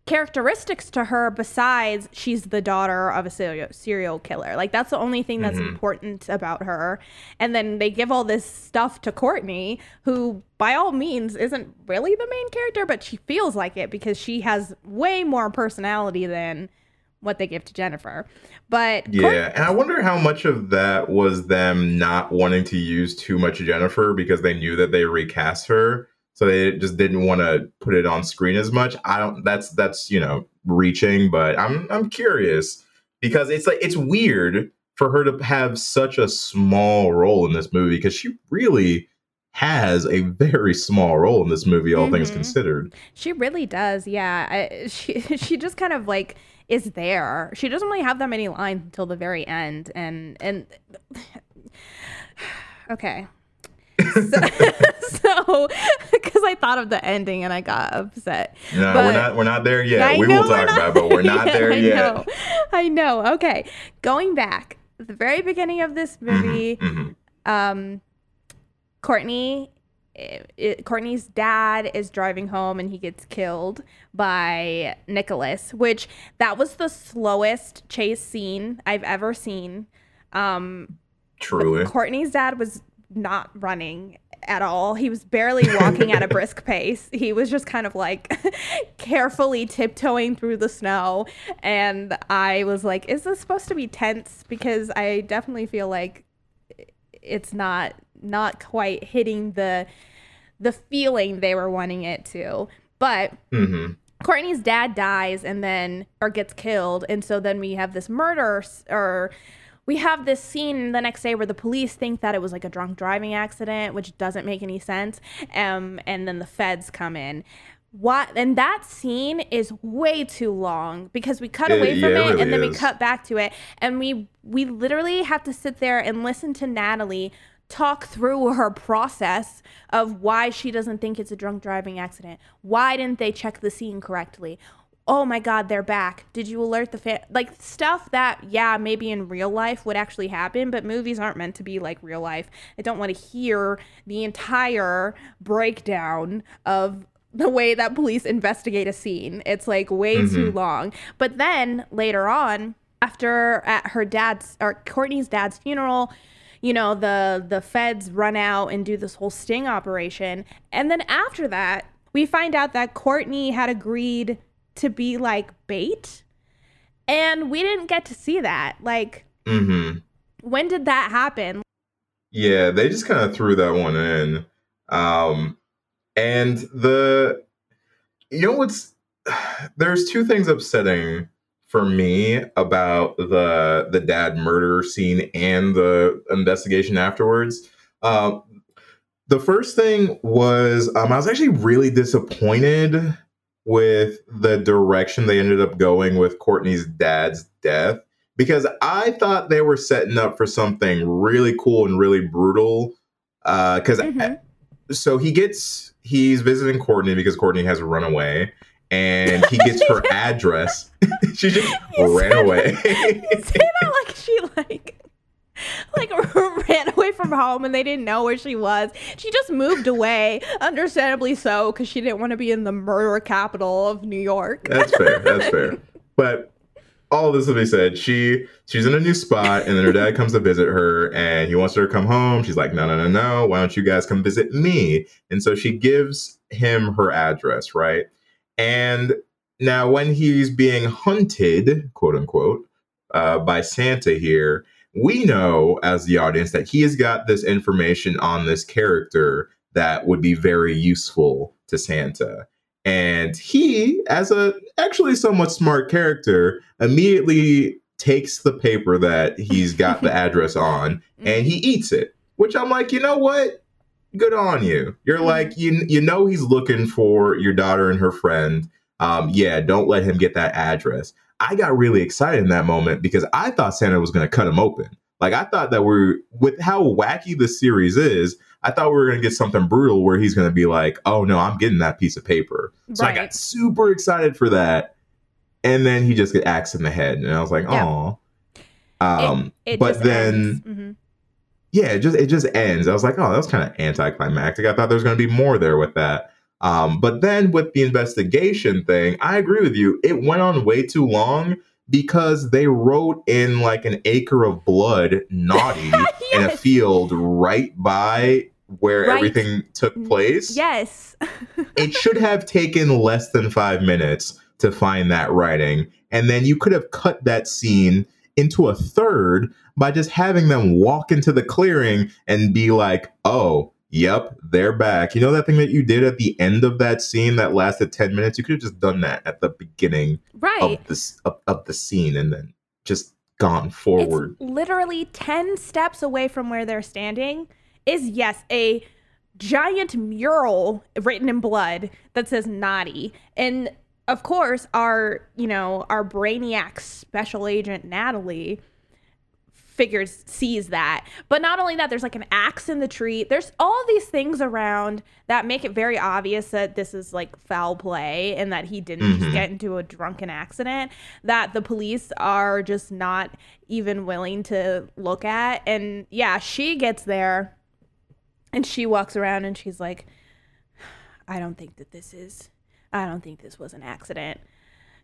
characteristics to her besides she's the daughter of a serial serial killer. Like that's the only thing that's Mhm. important about her. And then they give all this stuff to Courtney, who by all means isn't really the main character, but she feels like it because she has way more personality than what they give to Jennifer. But Yeah, and I wonder how much of that was them not wanting to use too much Jennifer because they knew that they recast her. so they just didn't want to put it on screen as much. I don't. That's that's you know reaching, but I'm I'm curious because it's like it's weird for her to have such a small role in this movie because she really has a very small role in this movie, all things Mhm. considered. She really does. Yeah. I, she she just kind of like is there. She doesn't really have that many lines until the very end and and okay. So, because I thought of the ending and I got upset. No, But- we're not we're not there yet. I we will talk about, it, but we're not Yeah, there I yet. Know. I know. Okay, going back the very beginning of this movie, Mhm. um, Courtney, it, Courtney's dad is driving home and he gets killed by Nicholas, which that was the slowest chase scene I've ever seen. Um, Truly. Courtney's dad was not running at all. He was barely walking at a brisk pace. He was just kind of like carefully tiptoeing through the snow. And I was like, is this supposed to be tense? Because I definitely feel like it's not not quite hitting the the feeling they were wanting it to. But hmm Courtney's dad dies and then or gets killed. And so then we have this murder or we have this scene the next day where the police think that it was like a drunk driving accident which doesn't make any sense. Um and then the feds come in. What and that scene is way too long because we cut It- away from yeah, it it, really and then we cut back to it. And we we literally have to sit there and listen to Natalie talk through her process of why she doesn't think it's a drunk driving accident. Why didn't they check the scene correctly? Oh my god, they're back. Did you alert the fan? Like stuff that yeah, maybe in real life would actually happen, but movies aren't meant to be like real life. I don't want to hear the entire breakdown of the way that police investigate a scene. It's like way too Mhm. long. But then later on, after at her dad's or Courtney's dad's funeral, you know, the the feds run out and do this whole sting operation. And then after that, we find out that Courtney had agreed to be like bait. And we didn't get to see that. Like, mm-hmm. when did that happen? Yeah, they just kind of threw that one in. Um, and the, you know what's, there's two things upsetting for me about the the dad murder scene and the investigation afterwards. Um, the first thing was um, I was actually really disappointed with the direction they ended up going with Courtney's dad's death because I thought they were setting up for something really cool and really brutal. Because Mhm. so he gets he's visiting Courtney because Courtney has run away, and he gets her address. she just You ran away. you say that like she like like ran away from home and they didn't know where she was. She just moved away, understandably so, because she didn't want to be in the murder capital of New York. That's fair. That's fair. But all this to be said, she she's in a new spot, and then her dad comes to visit her, and he wants her to come home. She's like, no, no, no, no. Why don't you guys come visit me? And so she gives him her address, right? And now when he's being hunted, quote unquote, uh, by Santa here, we know as the audience that he has got this information on this character that would be very useful to Santa. And he, as a actually somewhat smart character, immediately takes the paper that he's got the address on and he eats it. Which I'm like, you know what? Good on you. You're like, you you know he's looking for your daughter and her friend. Um, yeah, don't let him get that address. I got really excited in that moment because I thought Santa was going to cut him open. Like I thought that we're with how wacky the series is. I thought we were going to get something brutal where he's going to be like, "Oh no, I'm getting that piece of paper." So I got super excited for that, and then he just gets axed in the head, and I was like, Yeah. "Oh." Um, It but just then ends. Yeah, it just it just ends. I was like, oh, that was kind of anticlimactic. I thought there was going to be more there with that. Um, but then with the investigation thing, I agree with you. It went on way too long because they wrote in like an acre of blood naughty in a field right by where Right. everything took place. Yes. It should have taken less than five minutes to find that writing. And then you could have cut that scene into a third by just having them walk into the clearing and be like, oh, Yep, they're back. You know that thing that you did at the end of that scene that lasted 10 minutes? You could have just done that at the beginning Right. of this of, of the scene and then just gone forward. It's literally 10 steps away from where they're standing is yes, a giant mural written in blood that says naughty. And of course, our, you know, our brainiac special agent Natalie figures sees that. But not only that, there's like an axe in the tree. There's all these things around that make it very obvious that this is like foul play and that he didn't just Mhm. get into a drunken accident that the police are just not even willing to look at. And yeah, she gets there and she walks around and she's like, I don't think that this is I don't think this was an accident.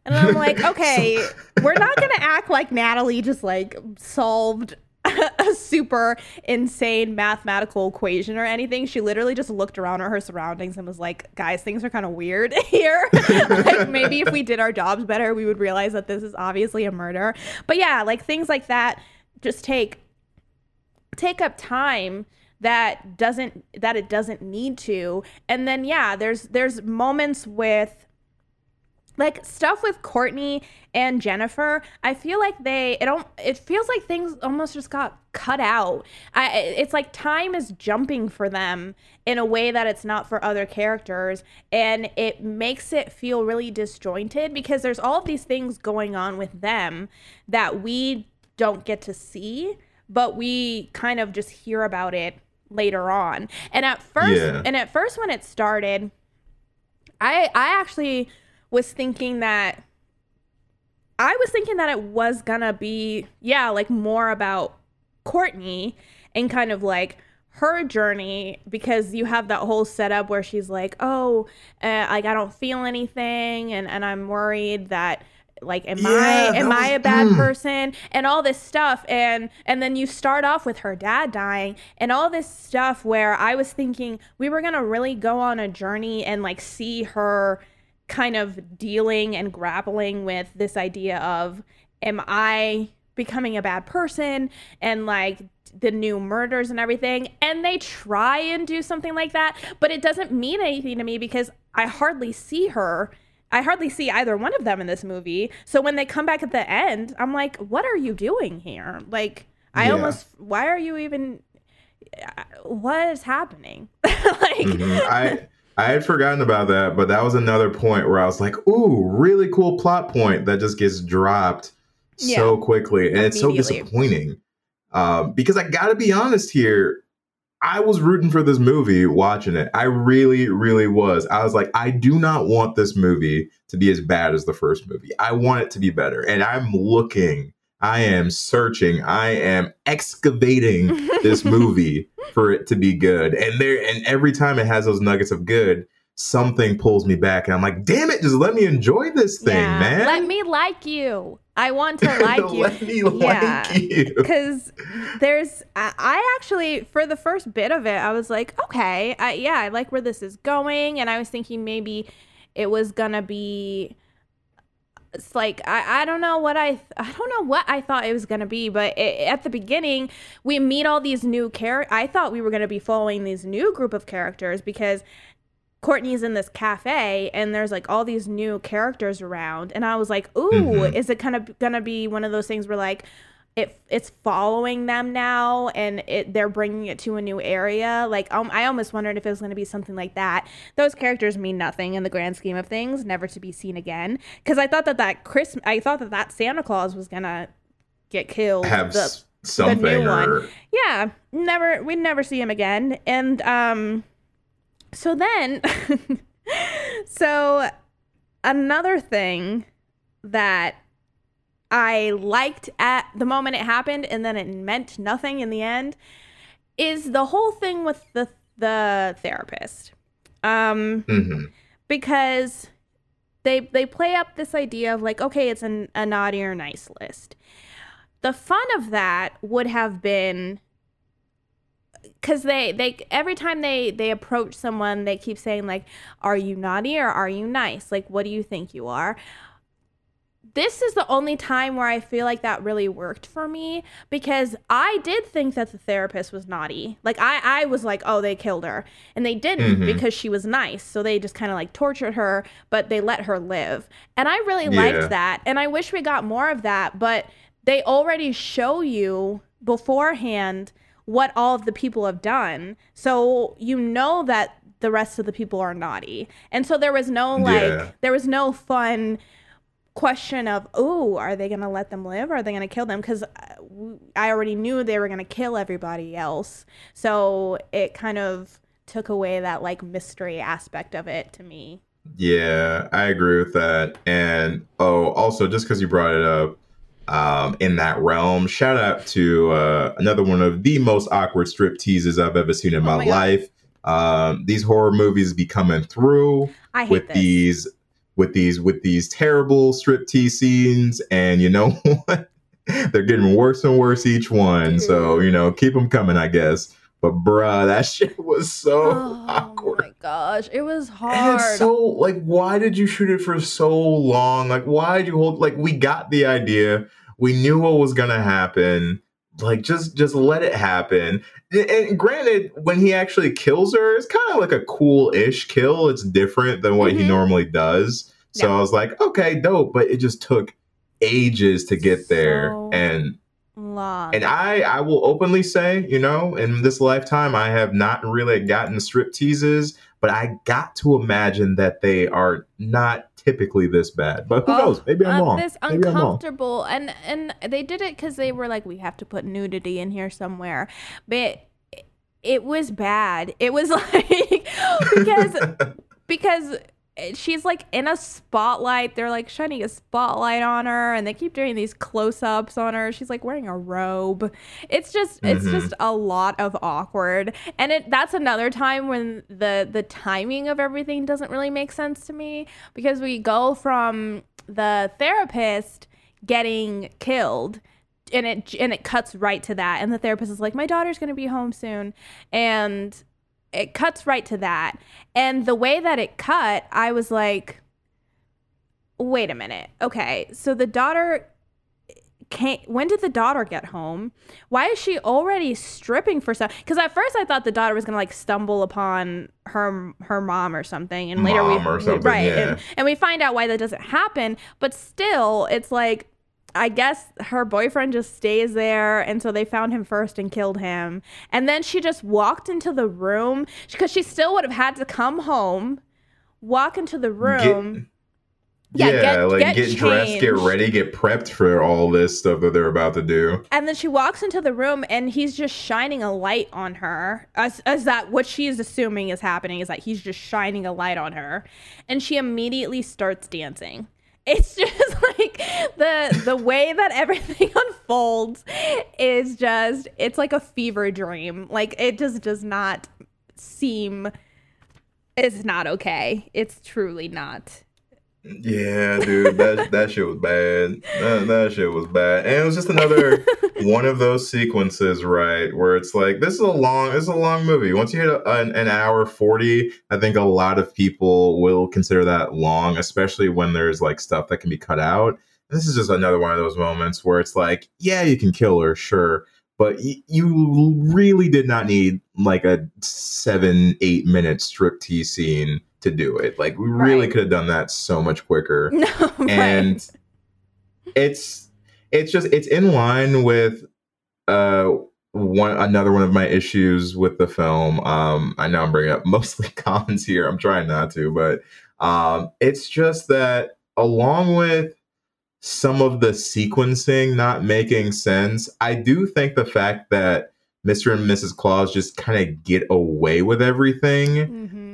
And I'm like, okay, we're not gonna act like Natalie just like solved a super insane mathematical equation or anything. She literally just looked around at her surroundings and was like, guys, things are kind of weird here. like maybe if we did our jobs better, we would realize that this is obviously a murder. But yeah, like things like that just take take up time that doesn't that it doesn't need to and then yeah there's there's moments with like stuff with Courtney and Jennifer, I feel like they it don't it feels like things almost just got cut out. I it's like time is jumping for them in a way that it's not for other characters and it makes it feel really disjointed because there's all of these things going on with them that we don't get to see, but we kind of just hear about it later on. And at first Yeah. and at first when it started, I I actually was thinking that I was thinking that it was gonna be yeah like more about Courtney and kind of like her journey because you have that whole setup where she's like oh uh, like I don't feel anything and and I'm worried that like am Yeah, I am that I was- a bad mm. person? And all this stuff. And and then you start off with her dad dying and all this stuff where I was thinking we were gonna really go on a journey and like see her kind of dealing and grappling with this idea of am I becoming a bad person? And like the new murders and everything. And they try and do something like that but it doesn't mean anything to me because I hardly see her I hardly see either one of them in this movie so when they come back at the end I'm like what are you doing here like I Yeah. almost why are you even uh, what is happening like Mhm. I I had forgotten about that, but that was another point where I was like, "Ooh, really cool plot point that just gets dropped so quickly, and it's so disappointing." Um, because I got to be honest here, I was rooting for this movie watching it. I really, really was. I was like, I do not want this movie to be as bad as the first movie. I want it to be better, and I'm looking. I am searching. I am excavating this movie for it to be good. And there and every time it has those nuggets of good, something pulls me back and I'm like, "Damn it, just let me enjoy this thing, Yeah, man." Let me like you. I want to like you. Let me like you. Because there's, I, I actually, for the first bit of it, I was like, okay, I, yeah, I like where this is going. And I was thinking maybe it was going to be. It's like I, I don't know what I I don't know what I thought it was gonna be, but it, at the beginning we meet all these new characters. I thought we were gonna be following these new group of characters because Courtney's in this cafe and there's like all these new characters around and I was like, "Ooh, Mhm. is it kind of going to be one of those things where like it it's following them now and it they're bringing it to a new area?" Like um, I almost wondered if it was going to be something like that. Those characters mean nothing in the grand scheme of things, never to be seen again because I thought that that Chris I thought that that Santa Claus was going to get killed. Have The- something or yeah, never we'd never see him again. And um so then so another thing that I liked at the moment it happened and then it meant nothing in the end is the whole thing with the the therapist. Um Mhm. because they they play up this idea of like okay it's an, a naughty or nice list the fun of that would have been because they they every time they they approach someone they keep saying like are you naughty or are you nice like what do you think you are this is the only time where I feel like that really worked for me because I did think that the therapist was naughty. Like I, I was like, oh, they killed her, and they didn't Mhm. because she was nice. So they just kind of like tortured her, but they let her live, and I really Yeah. liked that. And I wish we got more of that, but they already show you beforehand what all of the people have done, so you know that the rest of the people are naughty, and so there was no like, Yeah. there was no fun question of oh are they gonna let them live? Or are they gonna kill them? Because uh, i already knew they were gonna kill everybody else. So it kind of took away that like mystery aspect of it to me. Yeah, I agree with that. And oh, also just because you brought it up, um, in that realm, shout out to uh, another one of the most awkward strip teases I've ever seen in my, Oh my life. Um, these horror movies be coming through with this these with these with these terrible strip tease scenes, and you know what? They're getting worse and worse each one. So you know, keep them coming, I guess. But bruh, that shit was so oh awkward. my gosh it was hard so like, why did you shoot it for so long? Like, why did you hold? Like, we got the idea, we knew what was gonna happen. Like, just just let it happen. And, and granted, when he actually kills her, it's kind of like a cool-ish kill. It's different than what he Mhm. normally does. So Yeah. I was like, okay, dope. But it just took ages to get there, So and long and I, I will openly say, you know, in this lifetime, I have not really gotten strip teases, but I got to imagine that they are not typically this bad. But who Oh, knows? Maybe I'm uh, wrong. This Maybe I'm wrong. uncomfortable, and and they did it because they were like, we have to put nudity in here somewhere, but it, it was bad. It was like because because she's like in a spotlight. They're like shining a spotlight on her, and they keep doing these close ups on her. She's like wearing a robe. It's just it's Mhm. just a lot of awkward, and it that's another time when the the timing of everything doesn't really make sense to me because we go from the therapist getting killed and it and it cuts right to that and the therapist is like my daughter's going to be home soon and it cuts right to that. And the way that it cut i was like wait a minute. Okay so the daughter came when did the daughter get home? Why is she already stripping for stuff? Because at first i thought the daughter was gonna like stumble upon her her mom or something and later we Mom something, right yeah. and, and we find out why that doesn't happen but still it's like I guess her boyfriend just stays there, and so they found him first and killed him. And then she just walked into the room because she still would have had to come home, walk into the room. yeah, Yeah, get- like get get, dressed, get ready, get prepped for all this stuff that they're about to do. And then she walks into the room and he's just shining a light on her. As, as that what she is assuming is happening is that he's just shining a light on her. And she immediately starts dancing. It's just like the the way that everything unfolds is just it's like a fever dream. Like it just does not seem it's not okay. It's truly not. Yeah, dude, that that shit was bad. That, that shit was bad, and it was just another one of those sequences, right, where it's like this is a long, this is a long movie. Once you hit a, an, an hour forty, I think a lot of people will consider that long, especially when there's like stuff that can be cut out. This is just another one of those moments where it's like, yeah, you can kill her, sure, but y- you really did not need like a seven, eight minute strip striptease scene to do it. Like we really could have done that so much quicker No, right. and it's it's just it's in line with uh one another one of my issues with the film um i know i'm bringing up mostly cons here i'm trying not to but um it's just that along with some of the sequencing not making sense i do think the fact that mr and mrs claus just kind of get away with everything mm-hmm.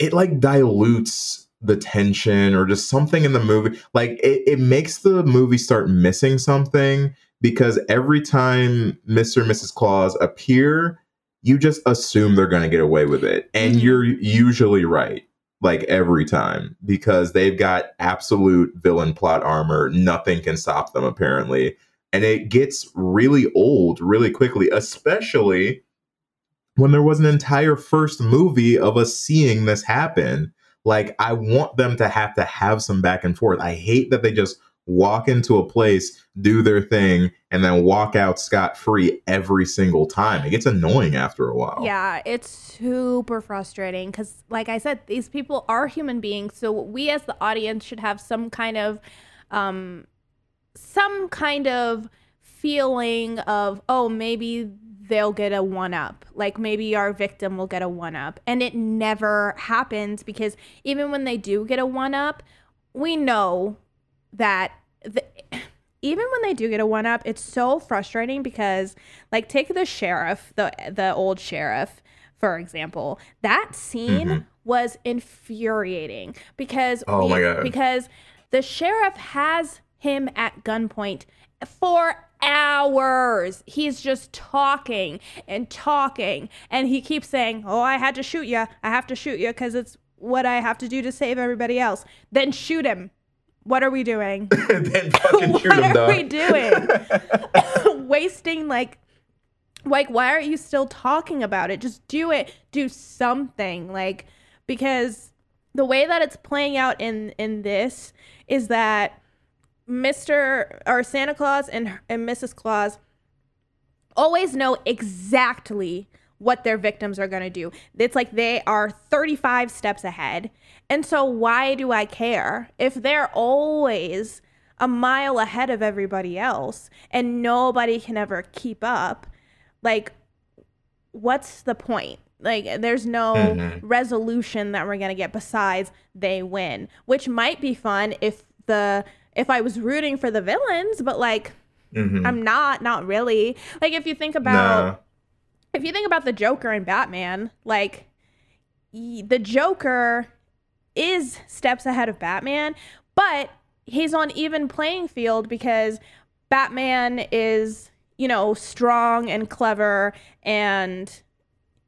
It like dilutes the tension or just something in the movie like it, it makes the movie start missing something because every time mr and mrs claus appear you just assume they're going to get away with it. And Mhm. you're usually right like every time because they've got absolute villain plot armor. Nothing can stop them apparently. And it gets really old really quickly especially when there was an entire first movie of us seeing this happen Like I want them to have to have some back and forth. I hate that they just walk into a place, do their thing, and then walk out scot free every single time. It gets annoying after a while. Yeah, it's super frustrating because, like I said, these people are human beings. So we, as the audience, should have some kind of, um, some kind of feeling of, oh, maybe they'll get a one up. Like maybe our victim will get a one up, and it never happens because even when they do get a one up, we know that the, even when they do get a one up, it's so frustrating because like take the sheriff, the the old sheriff, for example. That scene Mhm. was infuriating because Oh my God. because the sheriff has him at gunpoint for hours. He's just talking and talking and he keeps saying, "Oh, I had to shoot you. I have to shoot you cuz it's what I have to do to save everybody else." Then shoot him. What are we doing? then fucking shoot what him, are dog. we doing? Wasting like like why aren't you still talking about it? Just do it. Do something. Like because the way that it's playing out in in this is that Mr. or Santa Claus and and Mrs. Claus always know exactly what their victims are going to do. It's like they are 35 steps ahead. And so why do I care if they're always a mile ahead of everybody else and nobody can ever keep up? Like what's the point? Like there's no Mhm. resolution that we're going to get besides they win, which might be fun if the if I was rooting for the villains, but like Mhm. I'm not, not really. Like if you think about Nah. if you think about the Joker and Batman, like the Joker is steps ahead of Batman, but he's on even playing field because Batman is, you know, strong and clever and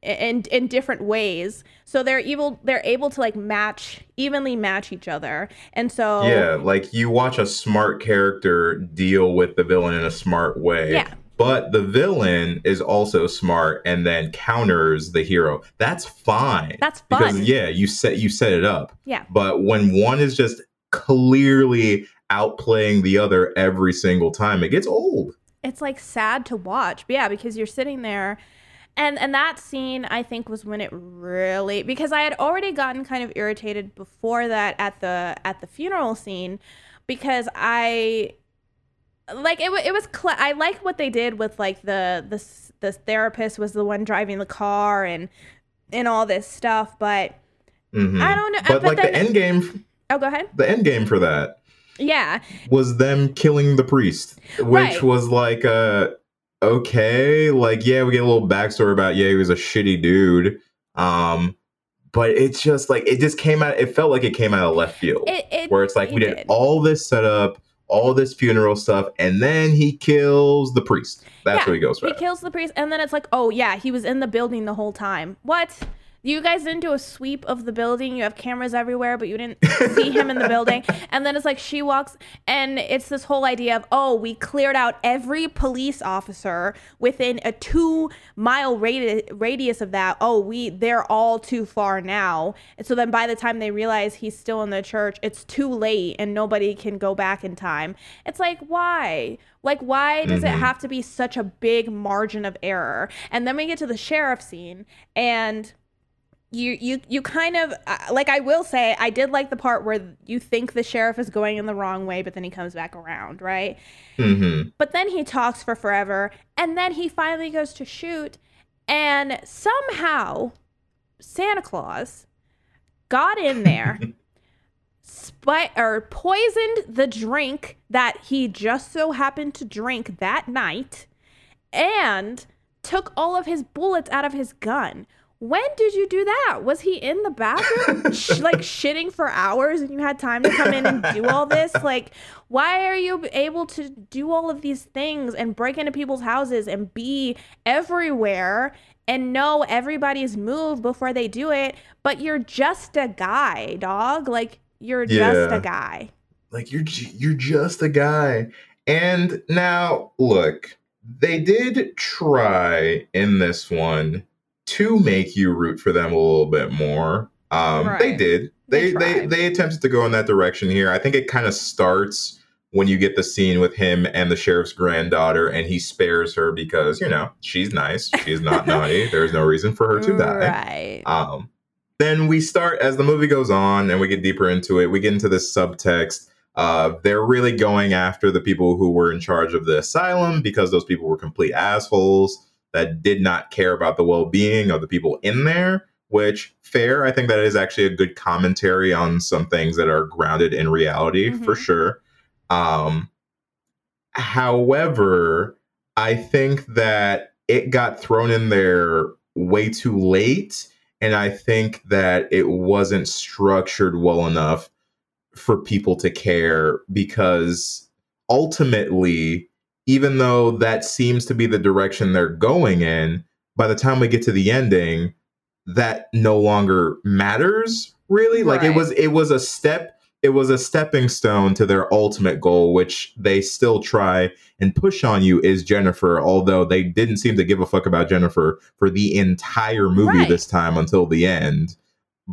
in in different ways. So they're able they're able to like match evenly match each other. And so Yeah, like you watch a smart character deal with the villain in a smart way. Yeah. But the villain is also smart and then counters the hero. That's fine. That's fun. Because yeah, you set you set it up. Yeah. But when one is just clearly outplaying the other every single time, it gets old. it's like sad to watch. But yeah, because you're sitting there and and that scene I think was when it really because I had already gotten kind of irritated before that at the at the funeral scene because I like it, it was cl- I like what they did with like the the the therapist was the one driving the car and and all this stuff but Mhm. I don't know But, but like then, the end game oh go ahead the end game for that yeah was them killing the priest, which Right. was like uh okay, like yeah, we get a little backstory about yeah, he was a shitty dude. Um but it's just like it just came out it felt like it came out of left field. It- it- where it's like it we did did. all this setup, all this funeral stuff, and then he kills the priest. That's Yeah, what he goes for. He kills the priest, and then it's like, oh yeah, he was in the building the whole time. What? You guys didn't do a sweep of the building. You have cameras everywhere, but you didn't see him in the building. And then it's like she walks, and it's this whole idea of, oh, we cleared out every police officer within a two mile radi- radius of that. Oh, we they're all too far now. And so then by the time they realize he's still in the church, it's too late, and nobody can go back in time. It's like why? Like why does it Mhm. have to be such a big margin of error? And then we get to the sheriff scene, and you you you kind of uh, like I will say I did like the part where you think the sheriff is going in the wrong way, but then he comes back around, right? hmm But then he talks for forever, and then he finally goes to shoot, and somehow Santa Claus got in there, spi- or poisoned the drink that he just so happened to drink that night, and took all of his bullets out of his gun. When did you do that? Was he in the bathroom, sh- like shitting for hours, and you had time to come in and do all this? Like, why are you able to do all of these things and break into people's houses and be everywhere and know everybody's move before they do it? But you're just a guy, dog. Like, you're just a guy. Like you're you're just a guy. And now look, they did try in this one to make you root for them a little bit more. Um they did. they They they they attempted to go in that direction here. I think it kind of starts when you get the scene with him and the sheriff's granddaughter, and he spares her because you know she's nice, she's not naughty. There's no reason for her to die. Right. Um, then we start as the movie goes on and we get deeper into it. We get into this subtext. Uh, they're really going after the people who were in charge of the asylum because those people were complete assholes that did not care about the well-being of the people in there. Which fair, I think that is actually a good commentary on some things that are grounded in reality for Mhm. sure. Um, however, I think that it got thrown in there way too late. And I think that it wasn't structured well enough for people to care because ultimately, even though that seems to be the direction they're going in, by the time we get to the ending, that no longer matters really. Like it was it was a step it was a stepping stone to their ultimate goal, which they still try and push on you is Jennifer, although they didn't seem to give a fuck about Jennifer for the entire movie Right. this time until the end.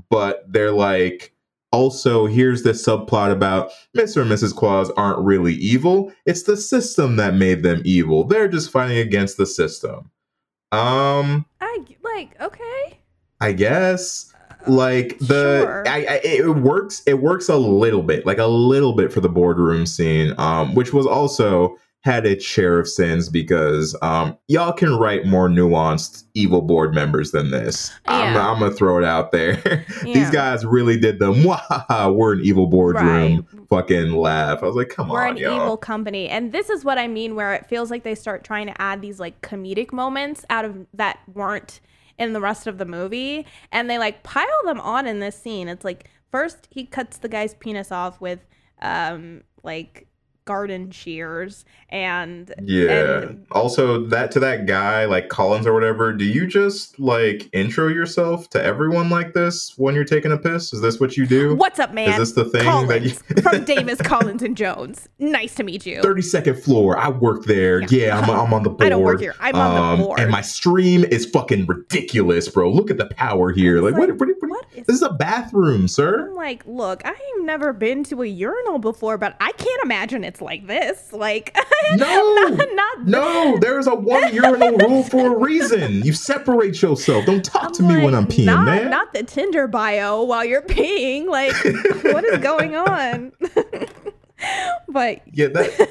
But they're like, also, here's this subplot about Mr. and Mrs. Claus aren't really evil. It's the system that made them evil. They're just fighting against the system. Um, I like okay. I guess like the Sure. I, I it works it works a little bit like a little bit for the boardroom scene um which was also had its share of sins because um y'all can write more nuanced evil board members than this I'm, I'm gonna throw it out there Yeah. these guys really did the "Mwahaha, we're an evil boardroom Right. fucking laugh i was like come on. We're an y'all evil company. And this is what I mean where it feels like they start trying to add these like comedic moments out of that weren't in the rest of the movie and they like pile them on in this scene. It's like first he cuts the guy's penis off with um like garden shears and Yeah. and also, that to that guy, like Collins or whatever, do you just like intro yourself to everyone like this when you're taking a piss? Is this what you do? what's up man? Is this the thing that you from Davis Collins and Jones. Nice to meet you. 32nd floor. I work there. Yeah, I'm, I'm on the board. I don't work here. I'm on the Um, board. And my stream is fucking ridiculous, bro. Look at the power here. Like, like, what, what, what, what This is a bathroom, sir. I'm like, look, I've never been to a urinal before, but I can't imagine it's like this. Like, No. not, not No, there's a one urinal rule for a reason. You separate yourself. Don't talk to me when I'm peeing, not, man. Not the Tinder bio while you're peeing. Like, what is going on? but yeah that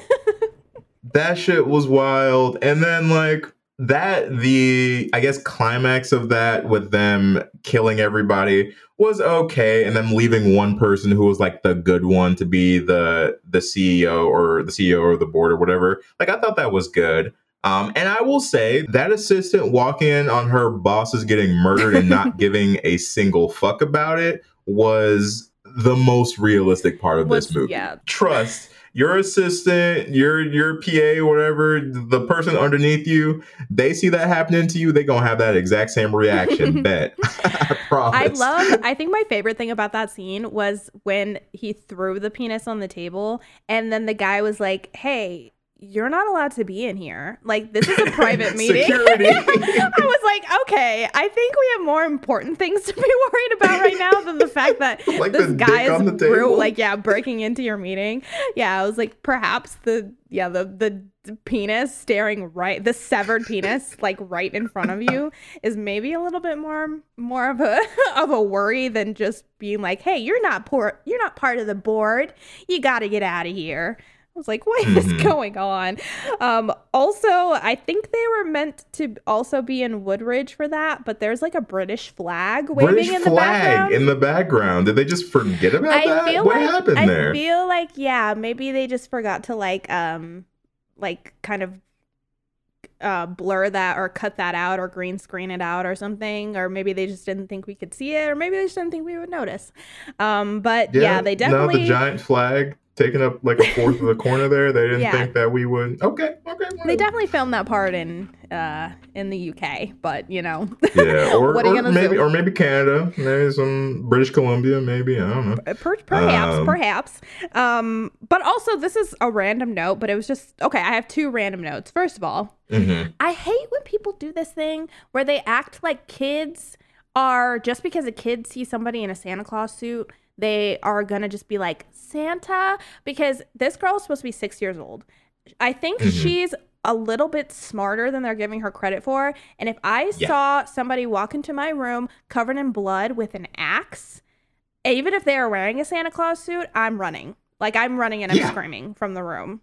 that shit was wild and then like that the i guess climax of that with them killing everybody was okay and then leaving one person who was like the good one to be the the ceo or the ceo or the board or whatever like i thought that was good um, and I will say that assistant walking in on her bosses getting murdered and not giving a single fuck about it was the most realistic part of Was- this movie. yeah. Trust your assistant, your your PA, whatever, the person underneath you, they see that happening to you, they gonna have that exact same reaction. bet. I promise. I love, I think my favorite thing about that scene was when he threw the penis on the table and then the guy was like, hey, you're not allowed to be in here. Like, this is a private meeting. Security. I was like, okay, I think we have more important things to be worried about right now than the fact that Like this guy is the ru- like, yeah, breaking into your meeting. Yeah, I was like, perhaps the yeah the the penis staring right, the severed penis like right in front of you is maybe a little bit more more of a of a worry than just being like, hey, you're not poor, you're not part of the board. You got to get out of here. I was like, what is Mhm. going on? Um, also, I think they were meant to also be in Woodridge for that, but there's like a British flag waving British in the flag background. in the background. Did they just forget about I that? feel what like happened I there? I feel like yeah, maybe they just forgot to like um like kind of uh blur that or cut that out or green screen it out or something or maybe they just didn't think we could see it or maybe they just didn't think we would notice. Um but yeah, they No, definitely the giant flag taking up like a fourth of the corner there. They didn't Yeah. think that we would. Okay, okay. Well. they definitely filmed that part in uh in the UK, but you know. Yeah, or, or maybe do? or maybe Canada, maybe some British Columbia, maybe I don't know. Per- perhaps, Um, perhaps. Um, but also, this is a random note, but it was just okay. I have two random notes. First of all, Mhm. I hate when people do this thing where they act like kids are just because a kid sees somebody in a Santa Claus suit, they are gonna just be like Santa because this girl is supposed to be six years old. I think Mhm. she's a little bit smarter than they're giving her credit for. And if I Yeah. saw somebody walk into my room covered in blood with an axe, even if they are wearing a Santa Claus suit, I'm running. Like I'm running and I'm Yeah. screaming from the room.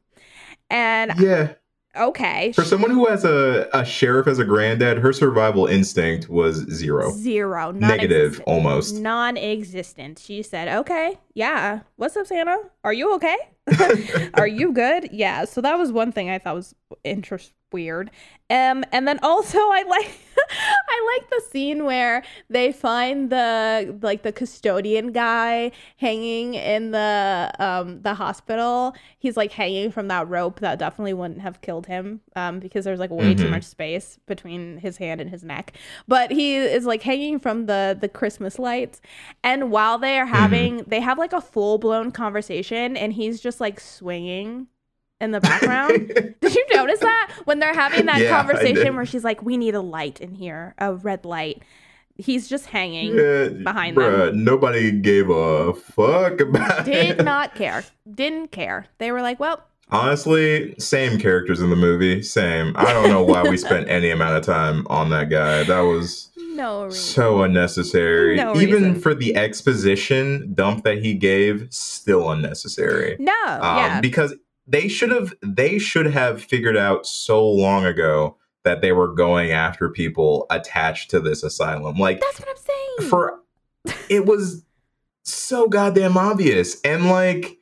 And Yeah. Okay, For someone who has a, a sheriff as a granddad, her survival instinct was zero. zero, Negative, almost. non-existent. She said, "Okay, yeah. What's up, Santa? Are you okay? Are you good? Yeah." So that was one thing I thought was interest weird. Um, and then also I like I like the scene where they find the like the custodian guy hanging in the um the hospital. He's like hanging from that rope that definitely wouldn't have killed him um because there's like way too Mhm. much space between his hand and his neck. But he is like hanging from the the Christmas lights and while they are having they have like a full-blown conversation and he's just like swinging in the background. Did you notice that when they're having that Yeah, conversation where she's like, "We need a light in here, a red light." He's just hanging Yeah, behind bruh, them. nobody gave a fuck about Did it. not care. Didn't care. They were like, "Well, Honestly, same characters in the movie. Same. I don't know why we spent any amount of time on that guy. That was no reason." so unnecessary. No Even reason. for the exposition dump that he gave, still unnecessary. No, Um, yeah. because they should have they should have figured out so long ago that they were going after people attached to this asylum. Like That's what I'm saying. for it was so goddamn obvious and like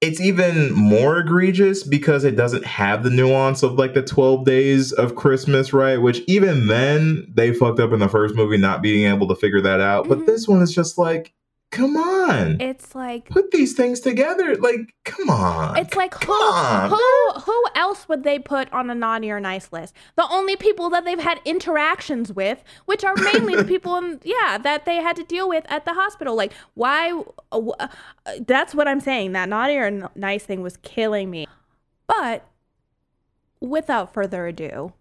it's even more egregious because it doesn't have the nuance of like the 12 days of christmas right which even then they fucked up in the first movie not being able to figure that out but Mhm. this one is just like come on it's like put these things together like come on It's like who on, who who else would they put on a naughty or nice list? The only people that they've had interactions with, which are mainly the people in yeah that they had to deal with at the hospital. Like why? uh, uh, that's what I'm saying. That naughty or n- nice thing was killing me. But without further ado,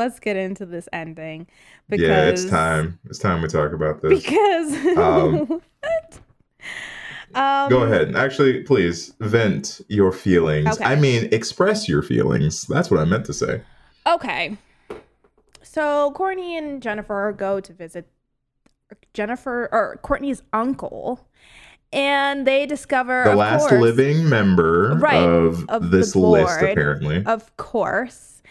let's get into this ending because yeah it's time it's time we talk about this because Um, um, Go ahead. Actually, please vent your feelings. Okay. I mean, express your feelings. That's what I meant to say. Okay. So Courtney and Jennifer go to visit Jennifer or Courtney's uncle, and they discover The last course- living member Right, of, of this list, apparently. of course,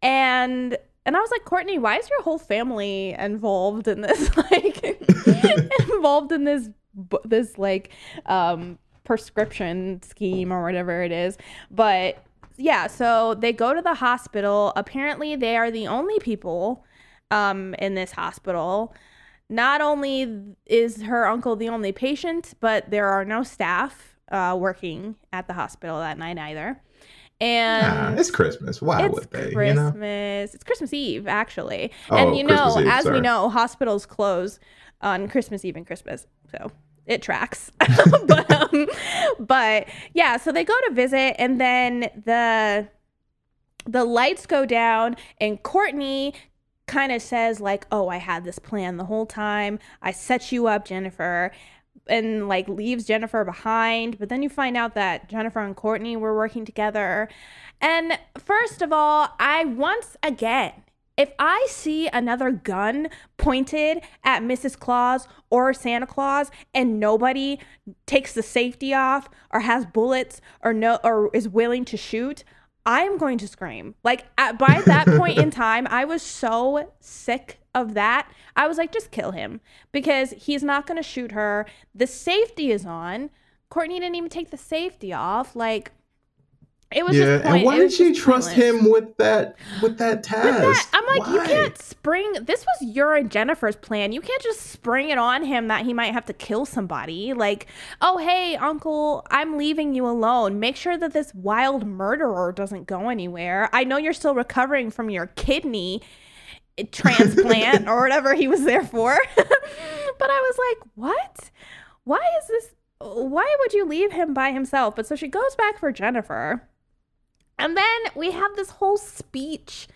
and and I was like, Courtney, why is your whole family involved in this? Like, involved in this this like um prescription scheme or whatever it is, but yeah, so they go to the hospital. Apparently, they are the only people um, in this hospital. Not only is her uncle the only patient, but there are no staff uh, working at the hospital that night either. And Ah, it's Christmas. Why it's would they? Christmas. You know? It's Christmas Eve, actually. Oh, and you know, Eve, as we know, hospitals close on Christmas Eve and Christmas. So it tracks. but, um, but yeah, so they go to visit and then the the lights go down and Courtney kind of says like, "Oh, I had this plan the whole time. I set you up, Jennifer." And like leaves Jennifer behind, but then you find out that Jennifer and Courtney were working together. And first of all, I once again, if I see another gun pointed at Mrs. Claus or Santa Claus and nobody takes the safety off or has bullets or no or is willing to shoot, I am going to scream. Like at, by that point in time, I was so sick of that. I was like, just kill him because he's not going to shoot her. The safety is on. Courtney didn't even take the safety off. Like it was yeah, and why did she trust pointless. him with that with that task? With that, I'm like, you can't spring. This was your and Jennifer's plan. You can't just spring it on him that he might have to kill somebody. Like, oh, hey, Uncle, I'm leaving you alone. Make sure that this wild murderer doesn't go anywhere. I know you're still recovering from your kidney transplant or whatever he was there for. but I was like, what? Why is this? Why would you leave him by himself? But so she goes back for Jennifer. And then we have this whole speech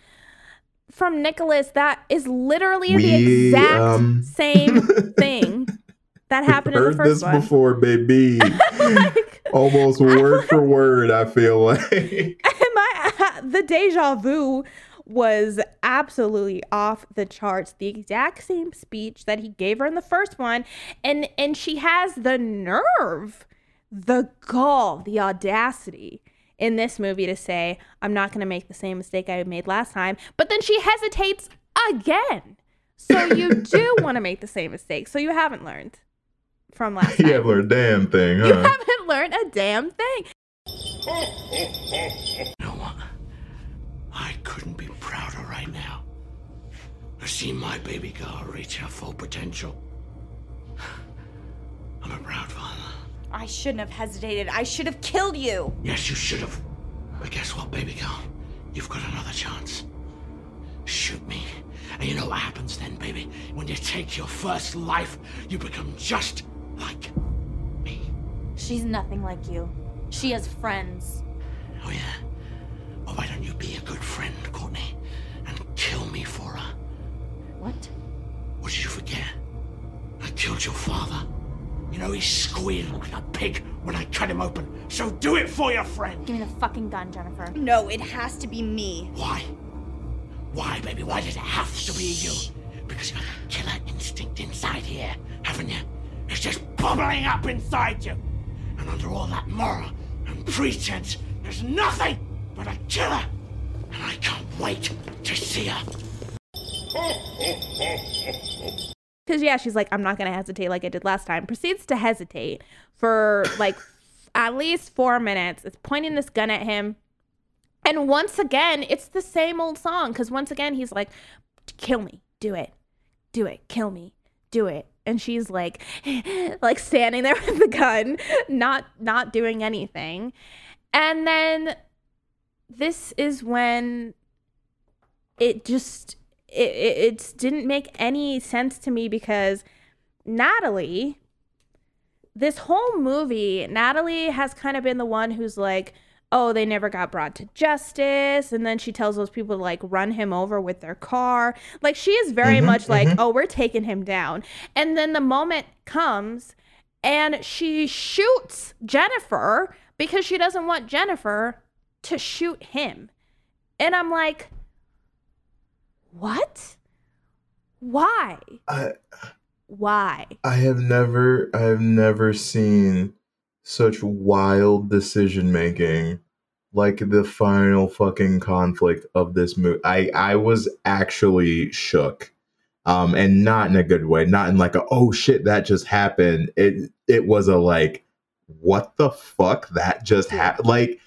from Nicholas that is literally the exact um, same thing that happened in the Heard first this one. before, baby. Almost word for word, I feel like. my the deja vu was absolutely off the charts. The exact same speech that he gave her in the first one and and she has the nerve the gall the audacity in this movie to say i'm not going to make the same mistake i made last time but then she hesitates again. So you do want to make the same mistake. So you haven't learned from last You haven't learned a damn thing, huh? you haven't learned a damn thing I couldn't be prouder right now. To see my baby girl reach her full potential. I'm a proud father. I shouldn't have hesitated. I should have killed you. Yes, you should have. But guess what, baby girl? You've got another chance. Shoot me. And you know what happens then, baby? When you take your first life, you become just like. Me. She's nothing like you. She has friends. Yeah? Well, why don't you be a good friend, Courtney? And kill me for her? What? What did you forget? I killed your father. You know, he squealed like a pig when I cut him open. So do it for your friend. Give me the fucking gun, Jennifer. No, it has to be me. Why? Why, baby? Why does it have to be you? Because you got that killer instinct inside here, haven't you? It's just bubbling up inside you. And under all that moral and pretense, there's nothing but a killer. And I can't wait to see her. Because, yeah, she's like, I'm not going to hesitate like I did last time. Proceeds to hesitate for like at least four minutes. It's pointing this gun at him. And once again, it's the same old song. Because once again, he's like, kill me. Do it. Do it. Kill me. Do it. And she's like, like standing there with the gun, not not doing anything. And then this is when it just it, it it didn't make any sense to me because Natalie this whole movie Natalie has kind of been the one who's like oh they never got brought to justice. And then she tells those people to like run him over with their car. Like she is very Mhm, much like mhm. oh we're taking him down. And then the moment comes and she shoots Jennifer because she doesn't want Jennifer to shoot him and I'm like what? Why? I Why? I have never I have never seen such wild decision making like the final fucking conflict of this movie. I I was actually shook. Um and not in a good way, not in like a oh shit that just happened. It it was a like what the fuck that just happened like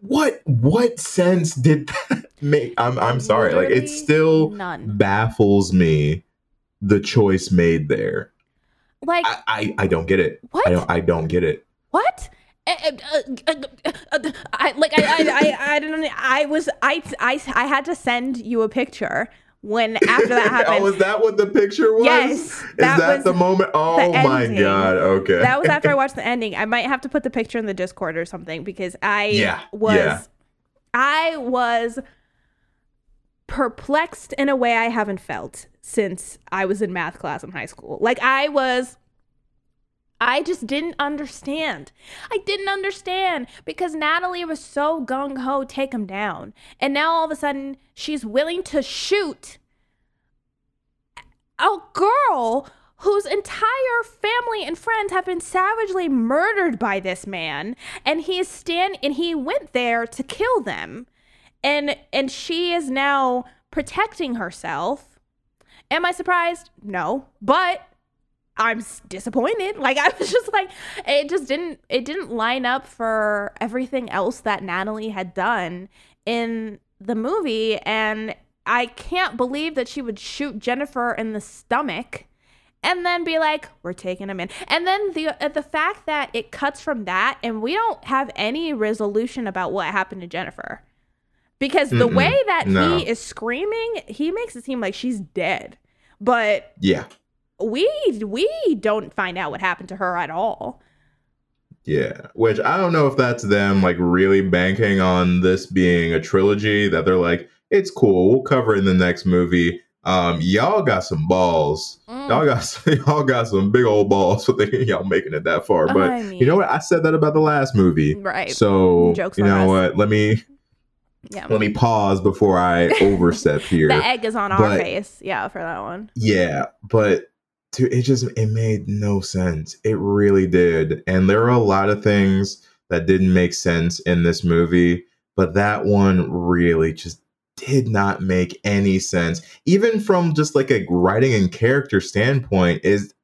what what sense did that make I'm I'm sorry like it still none. baffles me the choice made there. Like I, I, I don't get it. What? I don't I don't get it. What? Uh, uh, uh, uh, uh, I like I I I, I don't know. I was I, I I had to send you a picture when after that oh, happened. oh, is that what the picture was? Yes, Is that that, was the moment? Oh the my god. Okay. That was after I watched the ending. I might have to put the picture in the Discord or something because I Yeah, was yeah. I was perplexed in a way I haven't felt since I was in math class in high school. Like I was I just didn't understand. I didn't understand because Natalie was so gung ho take him down. And now all of a sudden she's willing to shoot a girl whose entire family and friends have been savagely murdered by this man. And he is stand and he went there to kill them. And and she is now protecting herself. Am i surprised? No. But i'm disappointed like i was just like it just didn't it didn't line up for everything else that natalie had done in the movie and i can't believe that she would shoot jennifer in the stomach and then be like, "We're taking him in," and then the uh, the fact that it cuts from that, and we don't have any resolution about what happened to Jennifer, because the Mm-mm. way that No. he is screaming, he makes it seem like she's dead, but Yeah. We we don't find out what happened to her at all. Yeah. Which I don't know if that's them like really banking on this being a trilogy that they're like, it's cool, we'll cover it in the next movie. Um, y'all got some balls. Mm. Y'all got y'all got some big old balls for thinking y'all making it that far. But I you know what? I said that about the last movie. Right. So Jokes you know us. what? Let me Yeah. let me pause before I overstep here. The egg is on our face. Yeah, for that one. Yeah, but dude, it just it made no sense. It really did. And there are a lot of things that didn't make sense in this movie, but that one really just did not make any sense. Even from just like a writing and character standpoint is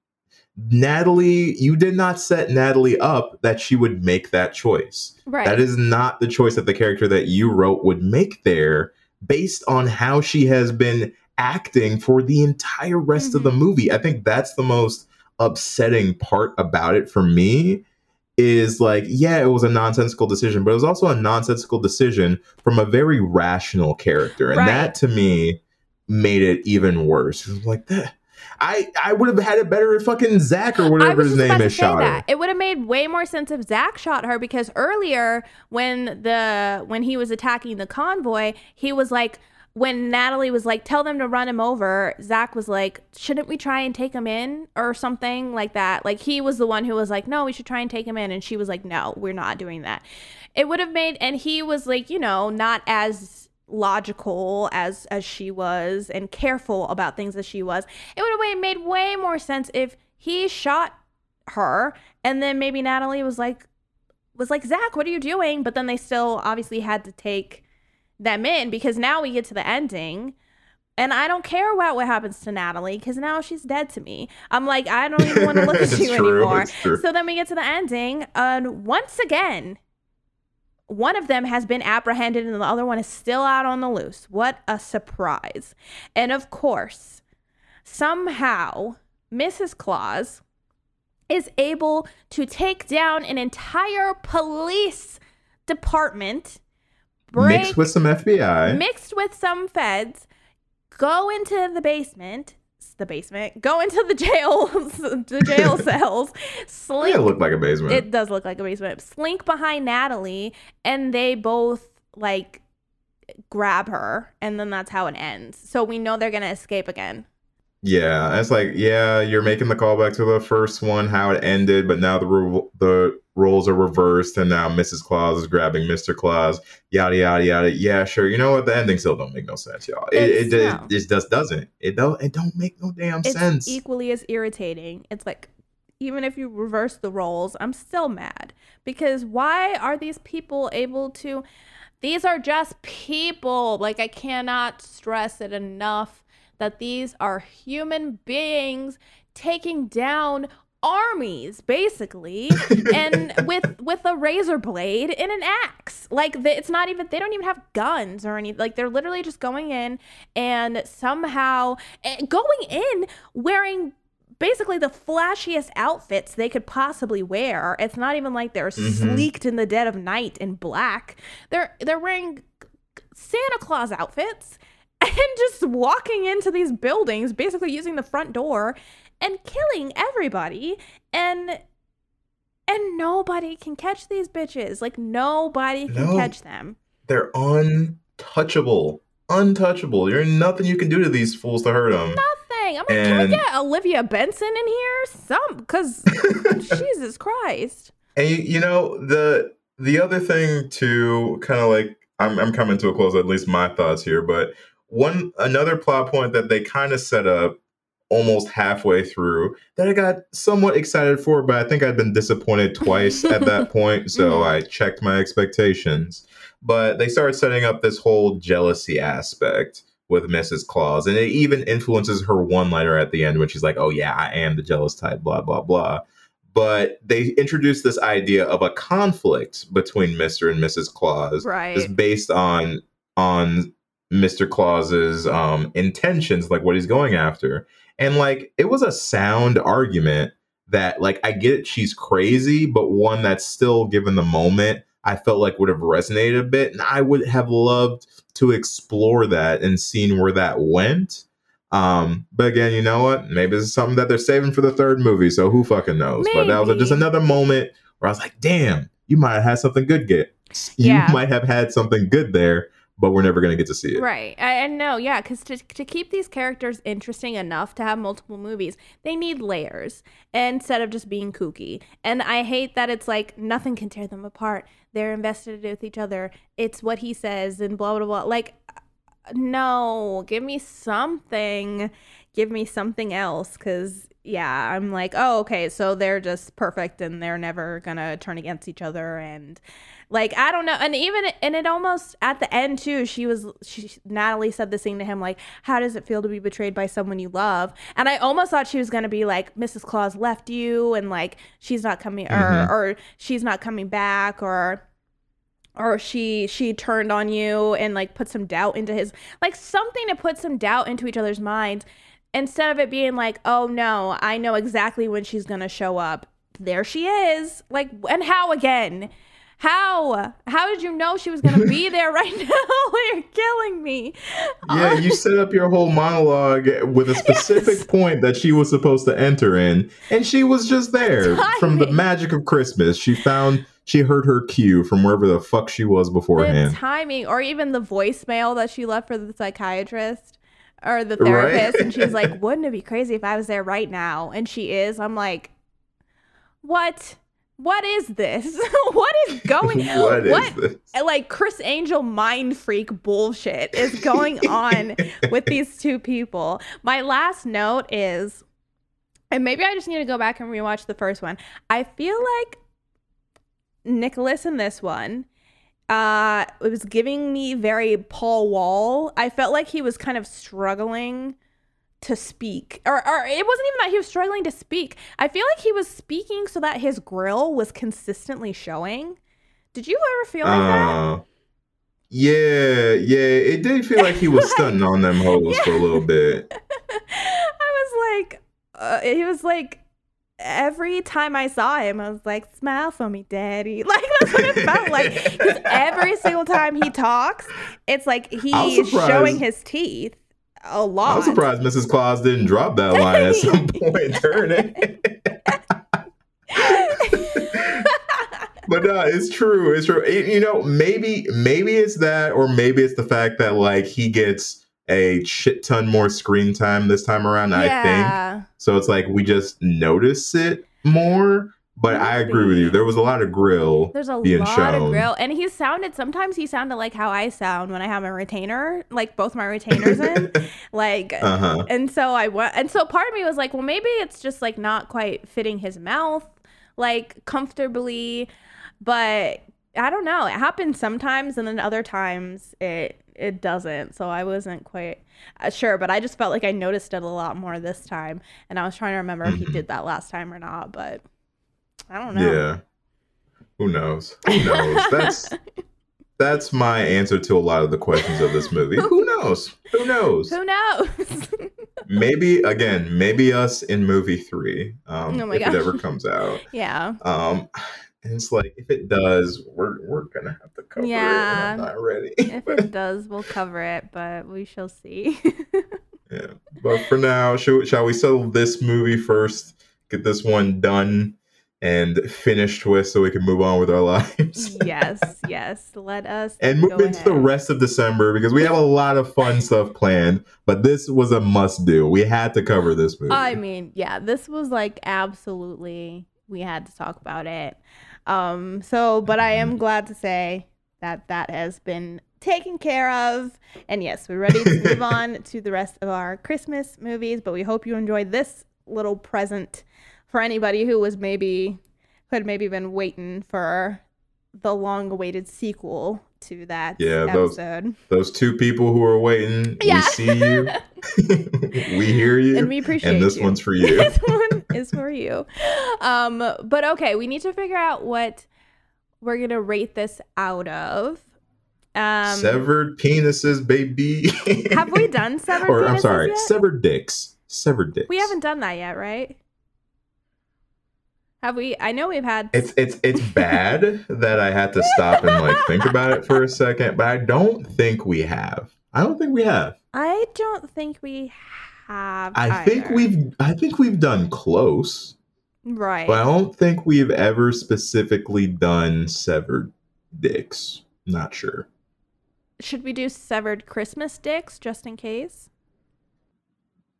Natalie, you did not set Natalie up that she would make that choice. Right. That is not the choice that the character that you wrote would make there based on how she has been acting for the entire rest of the mm-hmm. movie. I think that's the most upsetting part about it for me is like yeah it was a nonsensical decision but it was also a nonsensical decision from a very rational character and Right. that to me made it even worse it like that I I would have had it better if fucking Zach or whatever his name is shot her. It would have made way more sense if Zach shot her because earlier when the when he was attacking the convoy, he was like when Natalie was like, tell them to run him over, Zach was like, shouldn't we try and take him in or something like that? Like he was the one who was like, no, we should try and take him in. And she was like, no, we're not doing that. It would have made, and he was like, you know, not as logical as as she was and careful about things as she was. It would have made way more sense if he shot her and then maybe Natalie was like was like Zach, what are you doing? But then they still obviously had to take them in because now we get to the ending. And I don't care about what happens to Natalie because now she's dead to me. I'm like, I don't even want to look at you true, anymore. So then we get to the ending, and once again, one of them has been apprehended and the other one is still out on the loose. What a surprise. And of course, somehow, Mrs. Claus is able to take down an entire police department, break, Mixed with some FBI. mixed with some feds, go into the basement, the basement, go into the jail, the jail cells, slink. it looked like a basement. It does look like a basement. Slink behind Natalie, and they both like grab her, and then that's how it ends. So we know they're gonna escape again. Yeah, it's like yeah, you're making the callback to the first one, how it ended, but now the ro- the roles are reversed, and now Mrs. Claus is grabbing Mr. Claus. Yada yada yada. Yeah, sure. You know what? The ending still don't make no sense, y'all. It it, It's- it, it just doesn't. It don't. It don't make no damn It's sense. equally as irritating. It's like even if you reverse the roles, I'm still mad because why are these people able to? These are just people. Like I cannot stress it enough that these are human beings taking down armies basically and with with a razor blade and an axe. Like the, it's not even they don't even have guns or anything like they're literally just going in and somehow eh, going in wearing basically the flashiest outfits they could possibly wear. It's not even like they're Mhm. sleeked in the dead of night in black. They're they're wearing Santa Claus outfits and just walking into these buildings, basically using the front door and killing everybody. And and nobody can catch these bitches. Like nobody can No. catch them. They're untouchable. Untouchable. There's nothing you can do to these fools to hurt them. Nothing. I'm like, can we And- get Olivia Benson in here? Some because Jesus Christ. And you, you know the the other thing too, kind of like I'm I'm coming to a close. At least my thoughts here, but one another plot point that they kind of set up almost halfway through that I got somewhat excited for, but I think I'd been disappointed twice at that point, so mm-hmm. I checked my expectations. But they started setting up this whole jealousy aspect with Mrs. Claus, and it even influences her one-liner at the end when she's like, "Oh yeah, I am the jealous type," blah blah blah but they introduced this idea of a conflict between Mr. and Mrs. Claus, Right. just based on on Mr. Claus's um, intentions, like what he's going after, and like it was a sound argument that, like, I get it, she's crazy, but one that's still, given the moment, I felt like would have resonated a bit, and I would have loved to explore that and seen where that went. Um, but again, you know what? Maybe this is something that they're saving for the third movie, so who fucking knows? But that was just another moment where I was like, damn, you might have had something good get. You Yeah. might have had something good there, but we're never gonna get to see it. Right. And no, yeah, because to, to keep these characters interesting enough to have multiple movies, they need layers instead of just being kooky. And I hate that it's like nothing can tear them apart. They're invested with each other. It's what he says and blah, blah, blah. Like, uh, no, give me something. Give me something else. Because, yeah, I'm like, oh, okay, so they're just perfect and they're never going to turn against each other. And, like, I don't know. And even, and it almost, at the end, too, she was, she, Natalie said this thing to him, like, how does it feel to be betrayed by someone you love? And I almost thought she was going to be like, Mrs. Claus left you and, like, she's not coming, Mhm. or, or she's not coming back, or, or she she turned on you and like put some doubt into his like something to put some doubt into each other's minds instead of it being like oh no i know exactly when she's gonna show up there she is like and how again how? How did you know she was gonna be there right now? You're killing me. Yeah, you set up your whole monologue with a specific point that she was supposed to enter in, and she was just there from the magic of Christmas. She found she heard her cue from wherever the fuck she was the beforehand. timing or even the voicemail that she left for the psychiatrist or the Right. therapist and she's like wouldn't it be crazy if i was there right now? And she is. I'm like what what is this what is going What is this? like Criss Angel Mindfreak bullshit is going on with these two people my last note is and maybe i just need to go back and rewatch the first one i feel like Nicholas in this one. Uh, it was giving me very Paul Wall. I felt like he was kind of struggling to speak, or, or it wasn't even that he was struggling to speak. I feel like he was speaking so that his grill was consistently showing. Did you ever feel like that? Uh, yeah, yeah, it did feel like he was stunting on them hoes for a little bit. I was like, uh, he was like, every time I saw him, I was like, smile for me, daddy. Like, that's what it felt like. Because every single time he talks, it's like he's showing his teeth a lot. I'm surprised Mrs. Claus didn't drop that line at some point during it. but no, it's true. It's true. It- you know, maybe maybe it's that, or maybe it's the fact that like he gets a shit ton more screen time this time around. I think so. It's like we just notice it more. But I agree with you. There was a lot of grill There's a being lot shown. of grill, and he sounded. Sometimes he sounded like how I sound when I have a retainer, like both my retainers in, like. Uh-huh. And so I went, and so part of me was like, well, maybe it's just like not quite fitting his mouth, like comfortably, but I don't know. It happens sometimes, and then other times it it doesn't. So I wasn't quite uh, sure, but I just felt like I noticed it a lot more this time, and I was trying to remember if he did that last time or not, but I don't know. Yeah. Who knows? Who knows? That's that's my answer to a lot of the questions of this movie. Who knows? Who knows? Who knows? Maybe again, maybe us in movie three, um, Oh my if gosh. it ever comes out. yeah. Um, and it's like if it does, we're we're gonna have to cover it. Yeah. And I'm not ready. if it does, we'll cover it, but we shall see. yeah. But for now, shall, shall we settle this movie first? Get this one done and finished with, so we can move on with our lives. yes, yes. Let us and move into the rest of December because we have a lot of fun stuff planned. But this was a must do. We had to cover this movie. I mean, yeah, this was like absolutely we had to talk about it. Um so but I am glad to say that that has been taken care of. And yes, we're ready to move on to the rest of our Christmas movies, but we hope you enjoyed this little present for anybody who was maybe who had maybe been waiting for the long awaited sequel to that yeah, those episode. those two people who are waiting, Yeah. we see you, we hear you, And we appreciate And this you. one's for you. this one is for you. Um, but okay, we need to figure out what we're gonna rate this out of. Um, severed penises, baby. have we done severed? or I'm sorry, yet? severed dicks. Severed dicks. We haven't done that yet, right? Have we? I know we've had. It's it's it's bad that I had to stop and like think about it for a second, but I don't think we have. I don't think we have. I don't think we have. I think we've I think we've done close, Right. but I don't think we've ever specifically done severed dicks. Not sure. should we do severed Christmas dicks just in case?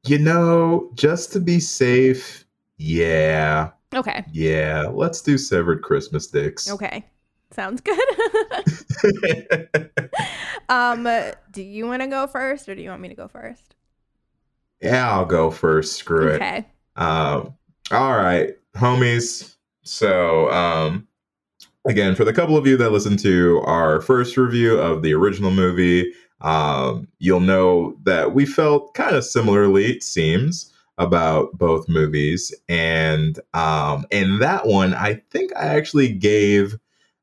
You know, just to be safe, yeah. Okay. Yeah, let's do severed Christmas dicks. Okay. Sounds good. um, do you want to go first or do you want me to go first? Yeah, I'll go first. Screw Okay. it. Um, all right, homies. So, um, again, for the couple of you that listened to our first review of the original movie, um, you'll know that we felt kind of similarly, it seems, about both movies. And um, in that one, I think I actually gave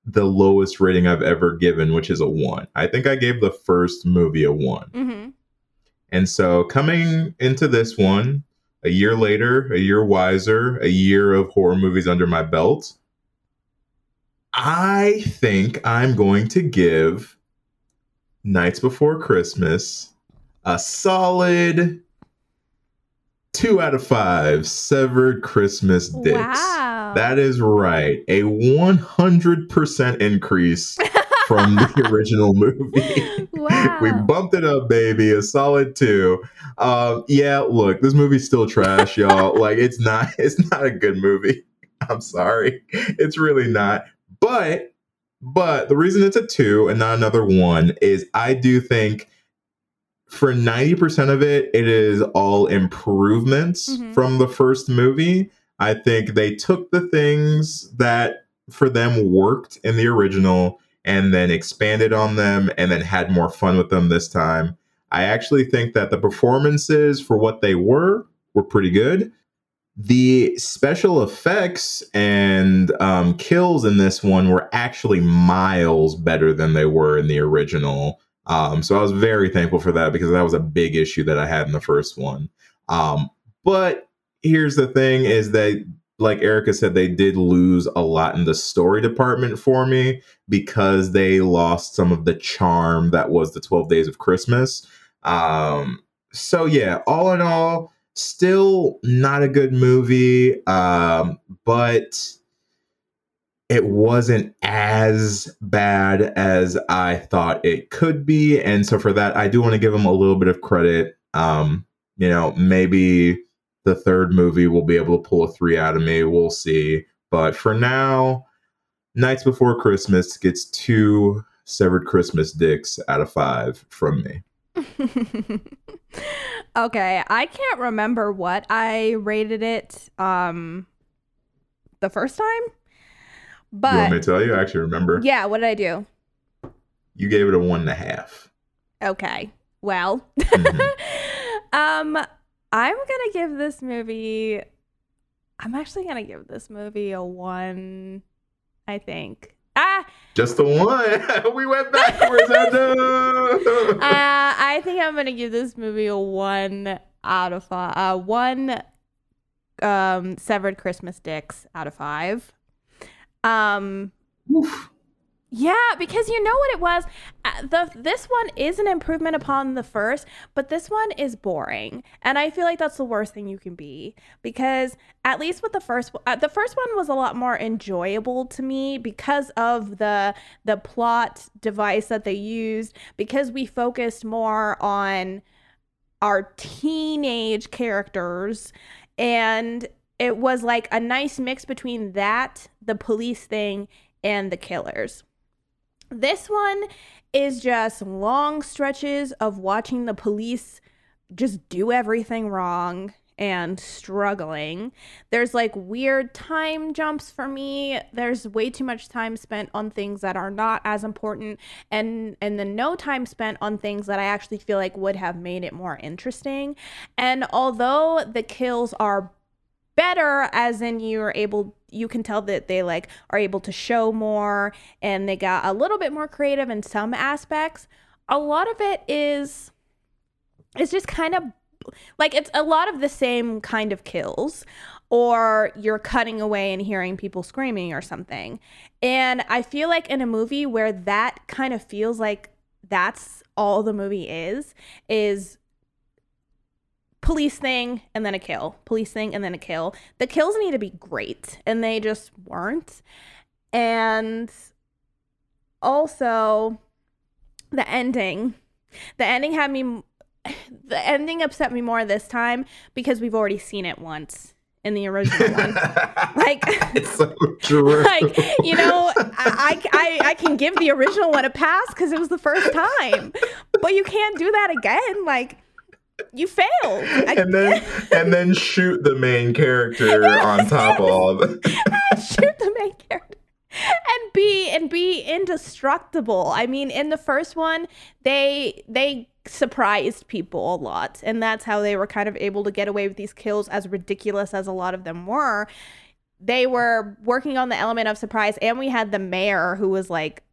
the lowest rating I've ever given, which is a one. I think I gave the first movie a one. Mm-hmm. And so coming into this one, a year later, a year wiser, a year of horror movies under my belt, I think I'm going to give Nights Before Christmas a solid two out of five severed Christmas dicks. Wow. That is right. A 100% increase from the original movie. Wow. we bumped it up, baby. A solid two. Um, yeah, look, this movie's still trash, y'all. like it's not it's not a good movie. I'm sorry. It's really not. But but the reason it's a two and not another one is I do think for 90% of it, it is all improvements Mhm. from the first movie. I think they took the things that for them worked in the original and then expanded on them and then had more fun with them this time. I actually think that the performances for what they were were pretty good. The special effects and um, kills in this one were actually miles better than they were in the original. Um, so I was very thankful for that because that was a big issue that I had in the first one. Um, but here's the thing is that like Erica said, they did lose a lot in the story department for me because they lost some of the charm that was the 12 days of Christmas. Um, so yeah, all in all, still not a good movie. Um, but it wasn't as bad as I thought it could be. And so for that, I do want to give them a little bit of credit. Um, you know, maybe the third movie will be able to pull a three out of me. We'll see. But for now, Nights Before Christmas gets two severed Christmas dicks out of five from me. okay, I can't remember what I rated it um the first time. You want me to tell you? I actually remember. yeah, what did I do? You gave it a one and a half. Okay. Well, Mhm. um I'm going to give this movie I'm actually going to give this movie a 1 I think. Ah, Just the one. we went backwards. Uh, I think I'm gonna give this movie a one out of five. Uh, one um, severed Christmas dicks out of five. Um, yeah, because you know what it was. Uh, the this one is an improvement upon the first, but this one is boring, and I feel like that's the worst thing you can be because at least with the first uh, the first one was a lot more enjoyable to me because of the the plot device that they used because we focused more on our teenage characters and it was like a nice mix between that the police thing and the killers this one is just long stretches of watching the police just do everything wrong and struggling. There's like weird time jumps for me. There's way too much time spent on things that are not as important and and then no time spent on things that I actually feel like would have made it more interesting. And although the kills are better as in you're able you can tell that they like are able to show more and they got a little bit more creative in some aspects. A lot of it is it's just kind of like it's a lot of the same kind of kills or you're cutting away and hearing people screaming or something. And i feel like in a movie where that kind of feels like that's all the movie is is police thing and then a kill police thing and then a kill the kills need to be great and they just weren't and also the ending. The ending had me. The ending upset me more this time because we've already seen it once in the original one. like, it's so true. like you know, I, I I can give the original one a pass because it was the first time, but you can't do that again. Like, you failed. I, and then and then shoot the main character on top of all of it. shoot the main character and be and be indestructible. I mean, in the first one, they they surprised people a lot, and that's how they were kind of able to get away with these kills as ridiculous as a lot of them were. They were working on the element of surprise, and we had the mayor who was like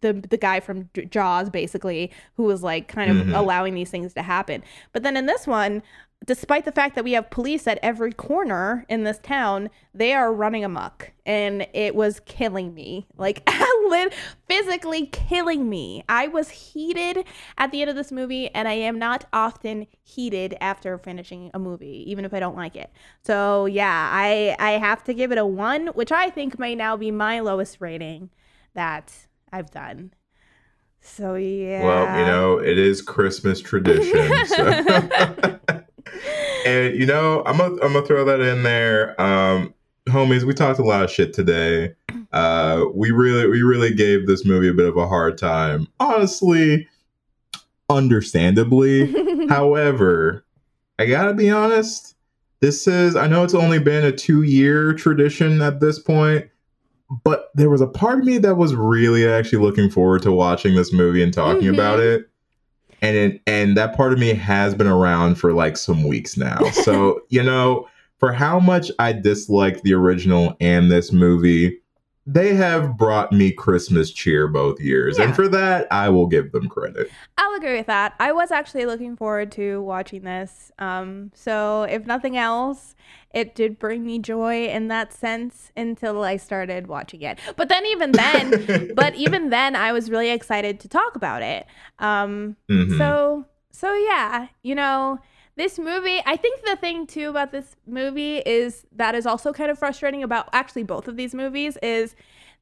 the the guy from Jaws basically who was like kind of Mhm. allowing these things to happen. But then in this one, despite the fact that we have police at every corner in this town, they are running amok and it was killing me. Like physically killing me. I was heated at the end of this movie and I am not often heated after finishing a movie even if I don't like it. So, yeah, I I have to give it a 1, which I think may now be my lowest rating that I've done. So, yeah. Well, you know, it is Christmas tradition. So. and you know, I'm gonna I'm gonna throw that in there. Um, homies, we talked a lot of shit today. Uh, we really we really gave this movie a bit of a hard time. Honestly, understandably. However, I gotta be honest. This is I know it's only been a two year tradition at this point, but there was a part of me that was really actually looking forward to watching this movie and talking Mhm. about it. And it, and that part of me has been around for like some weeks now. So, you know, for how much I disliked the original and this movie, they have brought me Christmas cheer both years. Yeah. And for that, I will give them credit. I'll agree with that. I was actually looking forward to watching this. Um, so if nothing else, it did bring me joy in that sense until I started watching it. But then even then, but even then, I was really excited to talk about it. Um, Mhm. So so yeah, you know. This movie, I think the thing too about this movie is that is also kind of frustrating about actually both of these movies is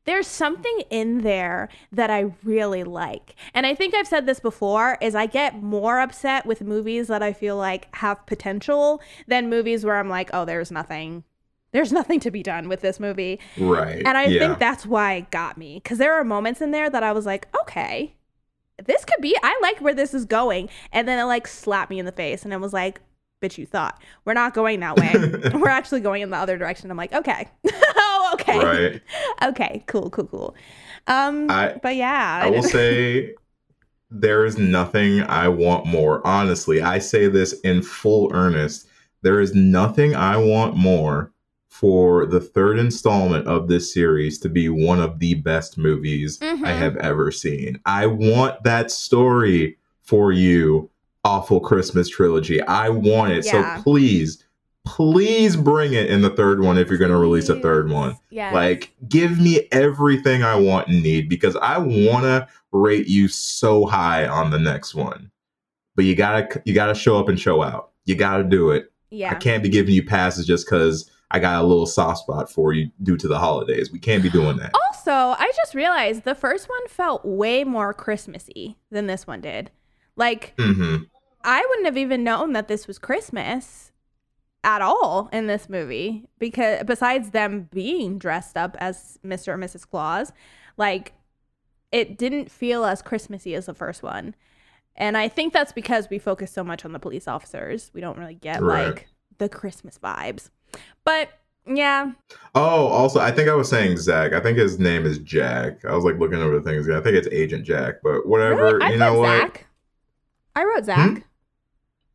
there's something in there that I really like. And I think I've said this before is I get more upset with movies that I feel like have potential than movies where I'm like, "Oh, there's nothing there's nothing to be done with this movie." Right. And I yeah. think that's why it got me cuz there are moments in there that I was like, "Okay, this could be I like where this is going." And then it like slapped me in the face and it was like, "Bitch, you thought. We're not going that way. We're actually going in the other direction." I'm like, "Okay." oh, okay. Right. okay, cool, cool, cool. Um, I- but yeah, I will say there is nothing I want more. Honestly, I say this in full earnest. There is nothing I want more for the third installment of this series to be one of the best movies I Mhm. have ever seen. I want that story for you, Awful Christmas Trilogy. I want it. Yeah. So please, please bring it in the third one if you're going to release a third one. Yes. Like, give me everything I want and need because I want to rate you so high on the next one. But you gotta you gotta show up and show out. You gotta do it. yeah. I can't be giving you passes just because I got a little soft spot for you due to the holidays. We can't be doing that. Also, I just realized the first one felt way more Christmassy than this one did. Like, hmm I wouldn't have even known that this was Christmas at all in this movie because besides them being dressed up as Mr. and Mrs. Claus, like it didn't feel as Christmassy as the first one. And I think that's because we focus so much on the police officers. We don't really get Right. like the Christmas vibes. But yeah, Oh, also, I think I was saying Zach. I think his name is Jack. I was like looking over the things. I think it's Agent Jack, but whatever. Really? You know put what? Zach. I wrote hmm? Zach.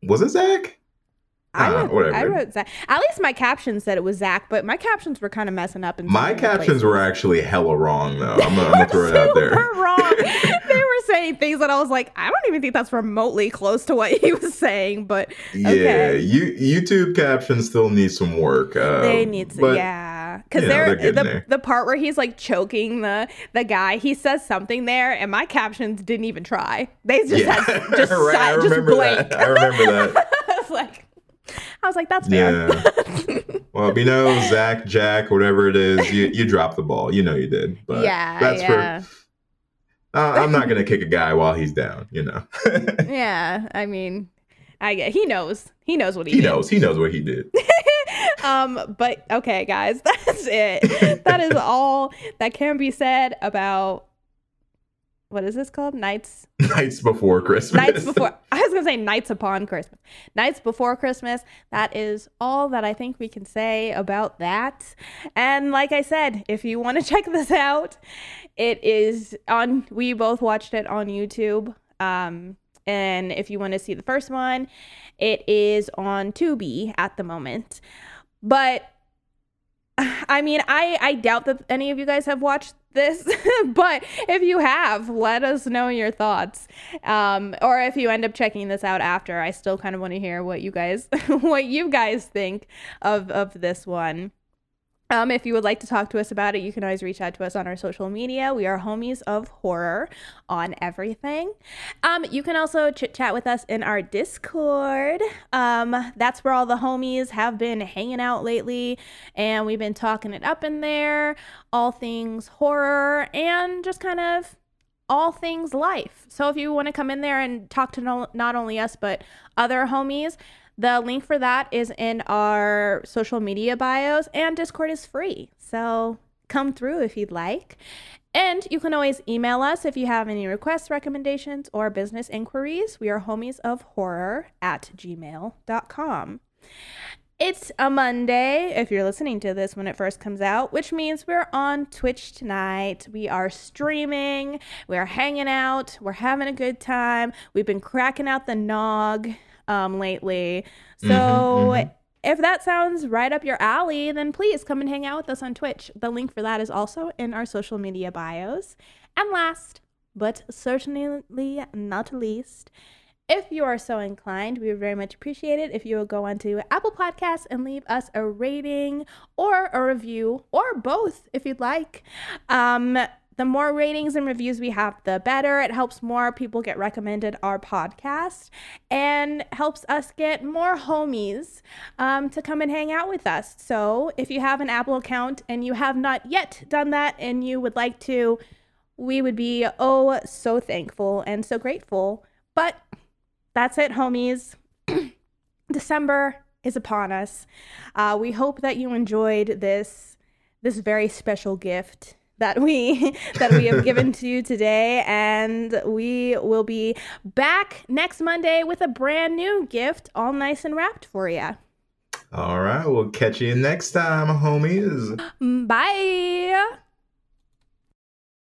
Was it Zach? I Ah, wrote. I wrote Zach. At least my captions said it was Zach, but my captions were kind of messing up. In My captions were actually hella wrong, though. I'm gonna, throw it out there. Super wrong. they were saying things that I was like, I don't even think that's remotely close to what he was saying. But Yeah, you, YouTube captions still need some work. Uh, they need to, but, yeah, because you know, they're, they're the the part where he's like choking the the guy. He says something there, and my captions didn't even try. They just Yeah, had just right, I sat, just blank. that. I remember that. I was like, I was like, that's fair. Yeah. well, you know, Zach, Jack, whatever it is, you, you dropped the ball. You know you did. But Yeah, that's yeah. for Uh, I'm not gonna kick a guy while he's down. You know. yeah, I mean, I get he knows. He knows what he, he did. knows. He knows what he did. um, but okay, guys, that's it. that is all that can be said about what is this called? Nights Nights before Christmas. Nights before I was gonna say nights upon Christmas. Nights before Christmas. That is all that I think we can say about that. And like I said, if you want to check this out, it is on we both watched it on YouTube. Um and if you want to see the first one, it is on Tubi at the moment. But I mean, I I doubt that any of you guys have watched this, but if you have, let us know your thoughts. Um, or if you end up checking this out after, I still kind of want to hear what you guys what you guys think of of this one. Um, if you would like to talk to us about it, you can always reach out to us on our social media. We are homies of horror on everything. Um, you can also chit chat with us in our Discord. Um, that's where all the homies have been hanging out lately, and we've been talking it up in there, all things horror and just kind of all things life. So if you want to come in there and talk to no, not only us but other homies, the link for that is in our social media bios, and Discord is free. So come through if you'd like. And you can always email us if you have any requests, recommendations, or business inquiries. We are homies of horror at gmail.com. It's a Monday if you're listening to this when it first comes out, which means we're on Twitch tonight. We are streaming, we're hanging out, we're having a good time. We've been cracking out the nog um, lately. So Mhm, if that sounds right up your alley, then please come and hang out with us on Twitch. The link for that is also in our social media bios. And last, but certainly not least, if you are so inclined, we would very much appreciate it if you would go onto Apple Podcasts and leave us a rating or a review, or both if you'd like. Um, the more ratings and reviews we have, the better. It helps more people get recommended our podcast and helps us get more homies um, to come and hang out with us. So if you have an Apple account and you have not yet done that and you would like to, we would be oh so thankful and so grateful. But that's it, homies. December is upon us. Uh, we hope that you enjoyed this this very special gift that we that we have given to you today and we will be back next Monday with a brand new gift all nice and wrapped for you. All right, we'll catch you next time, homies. Bye.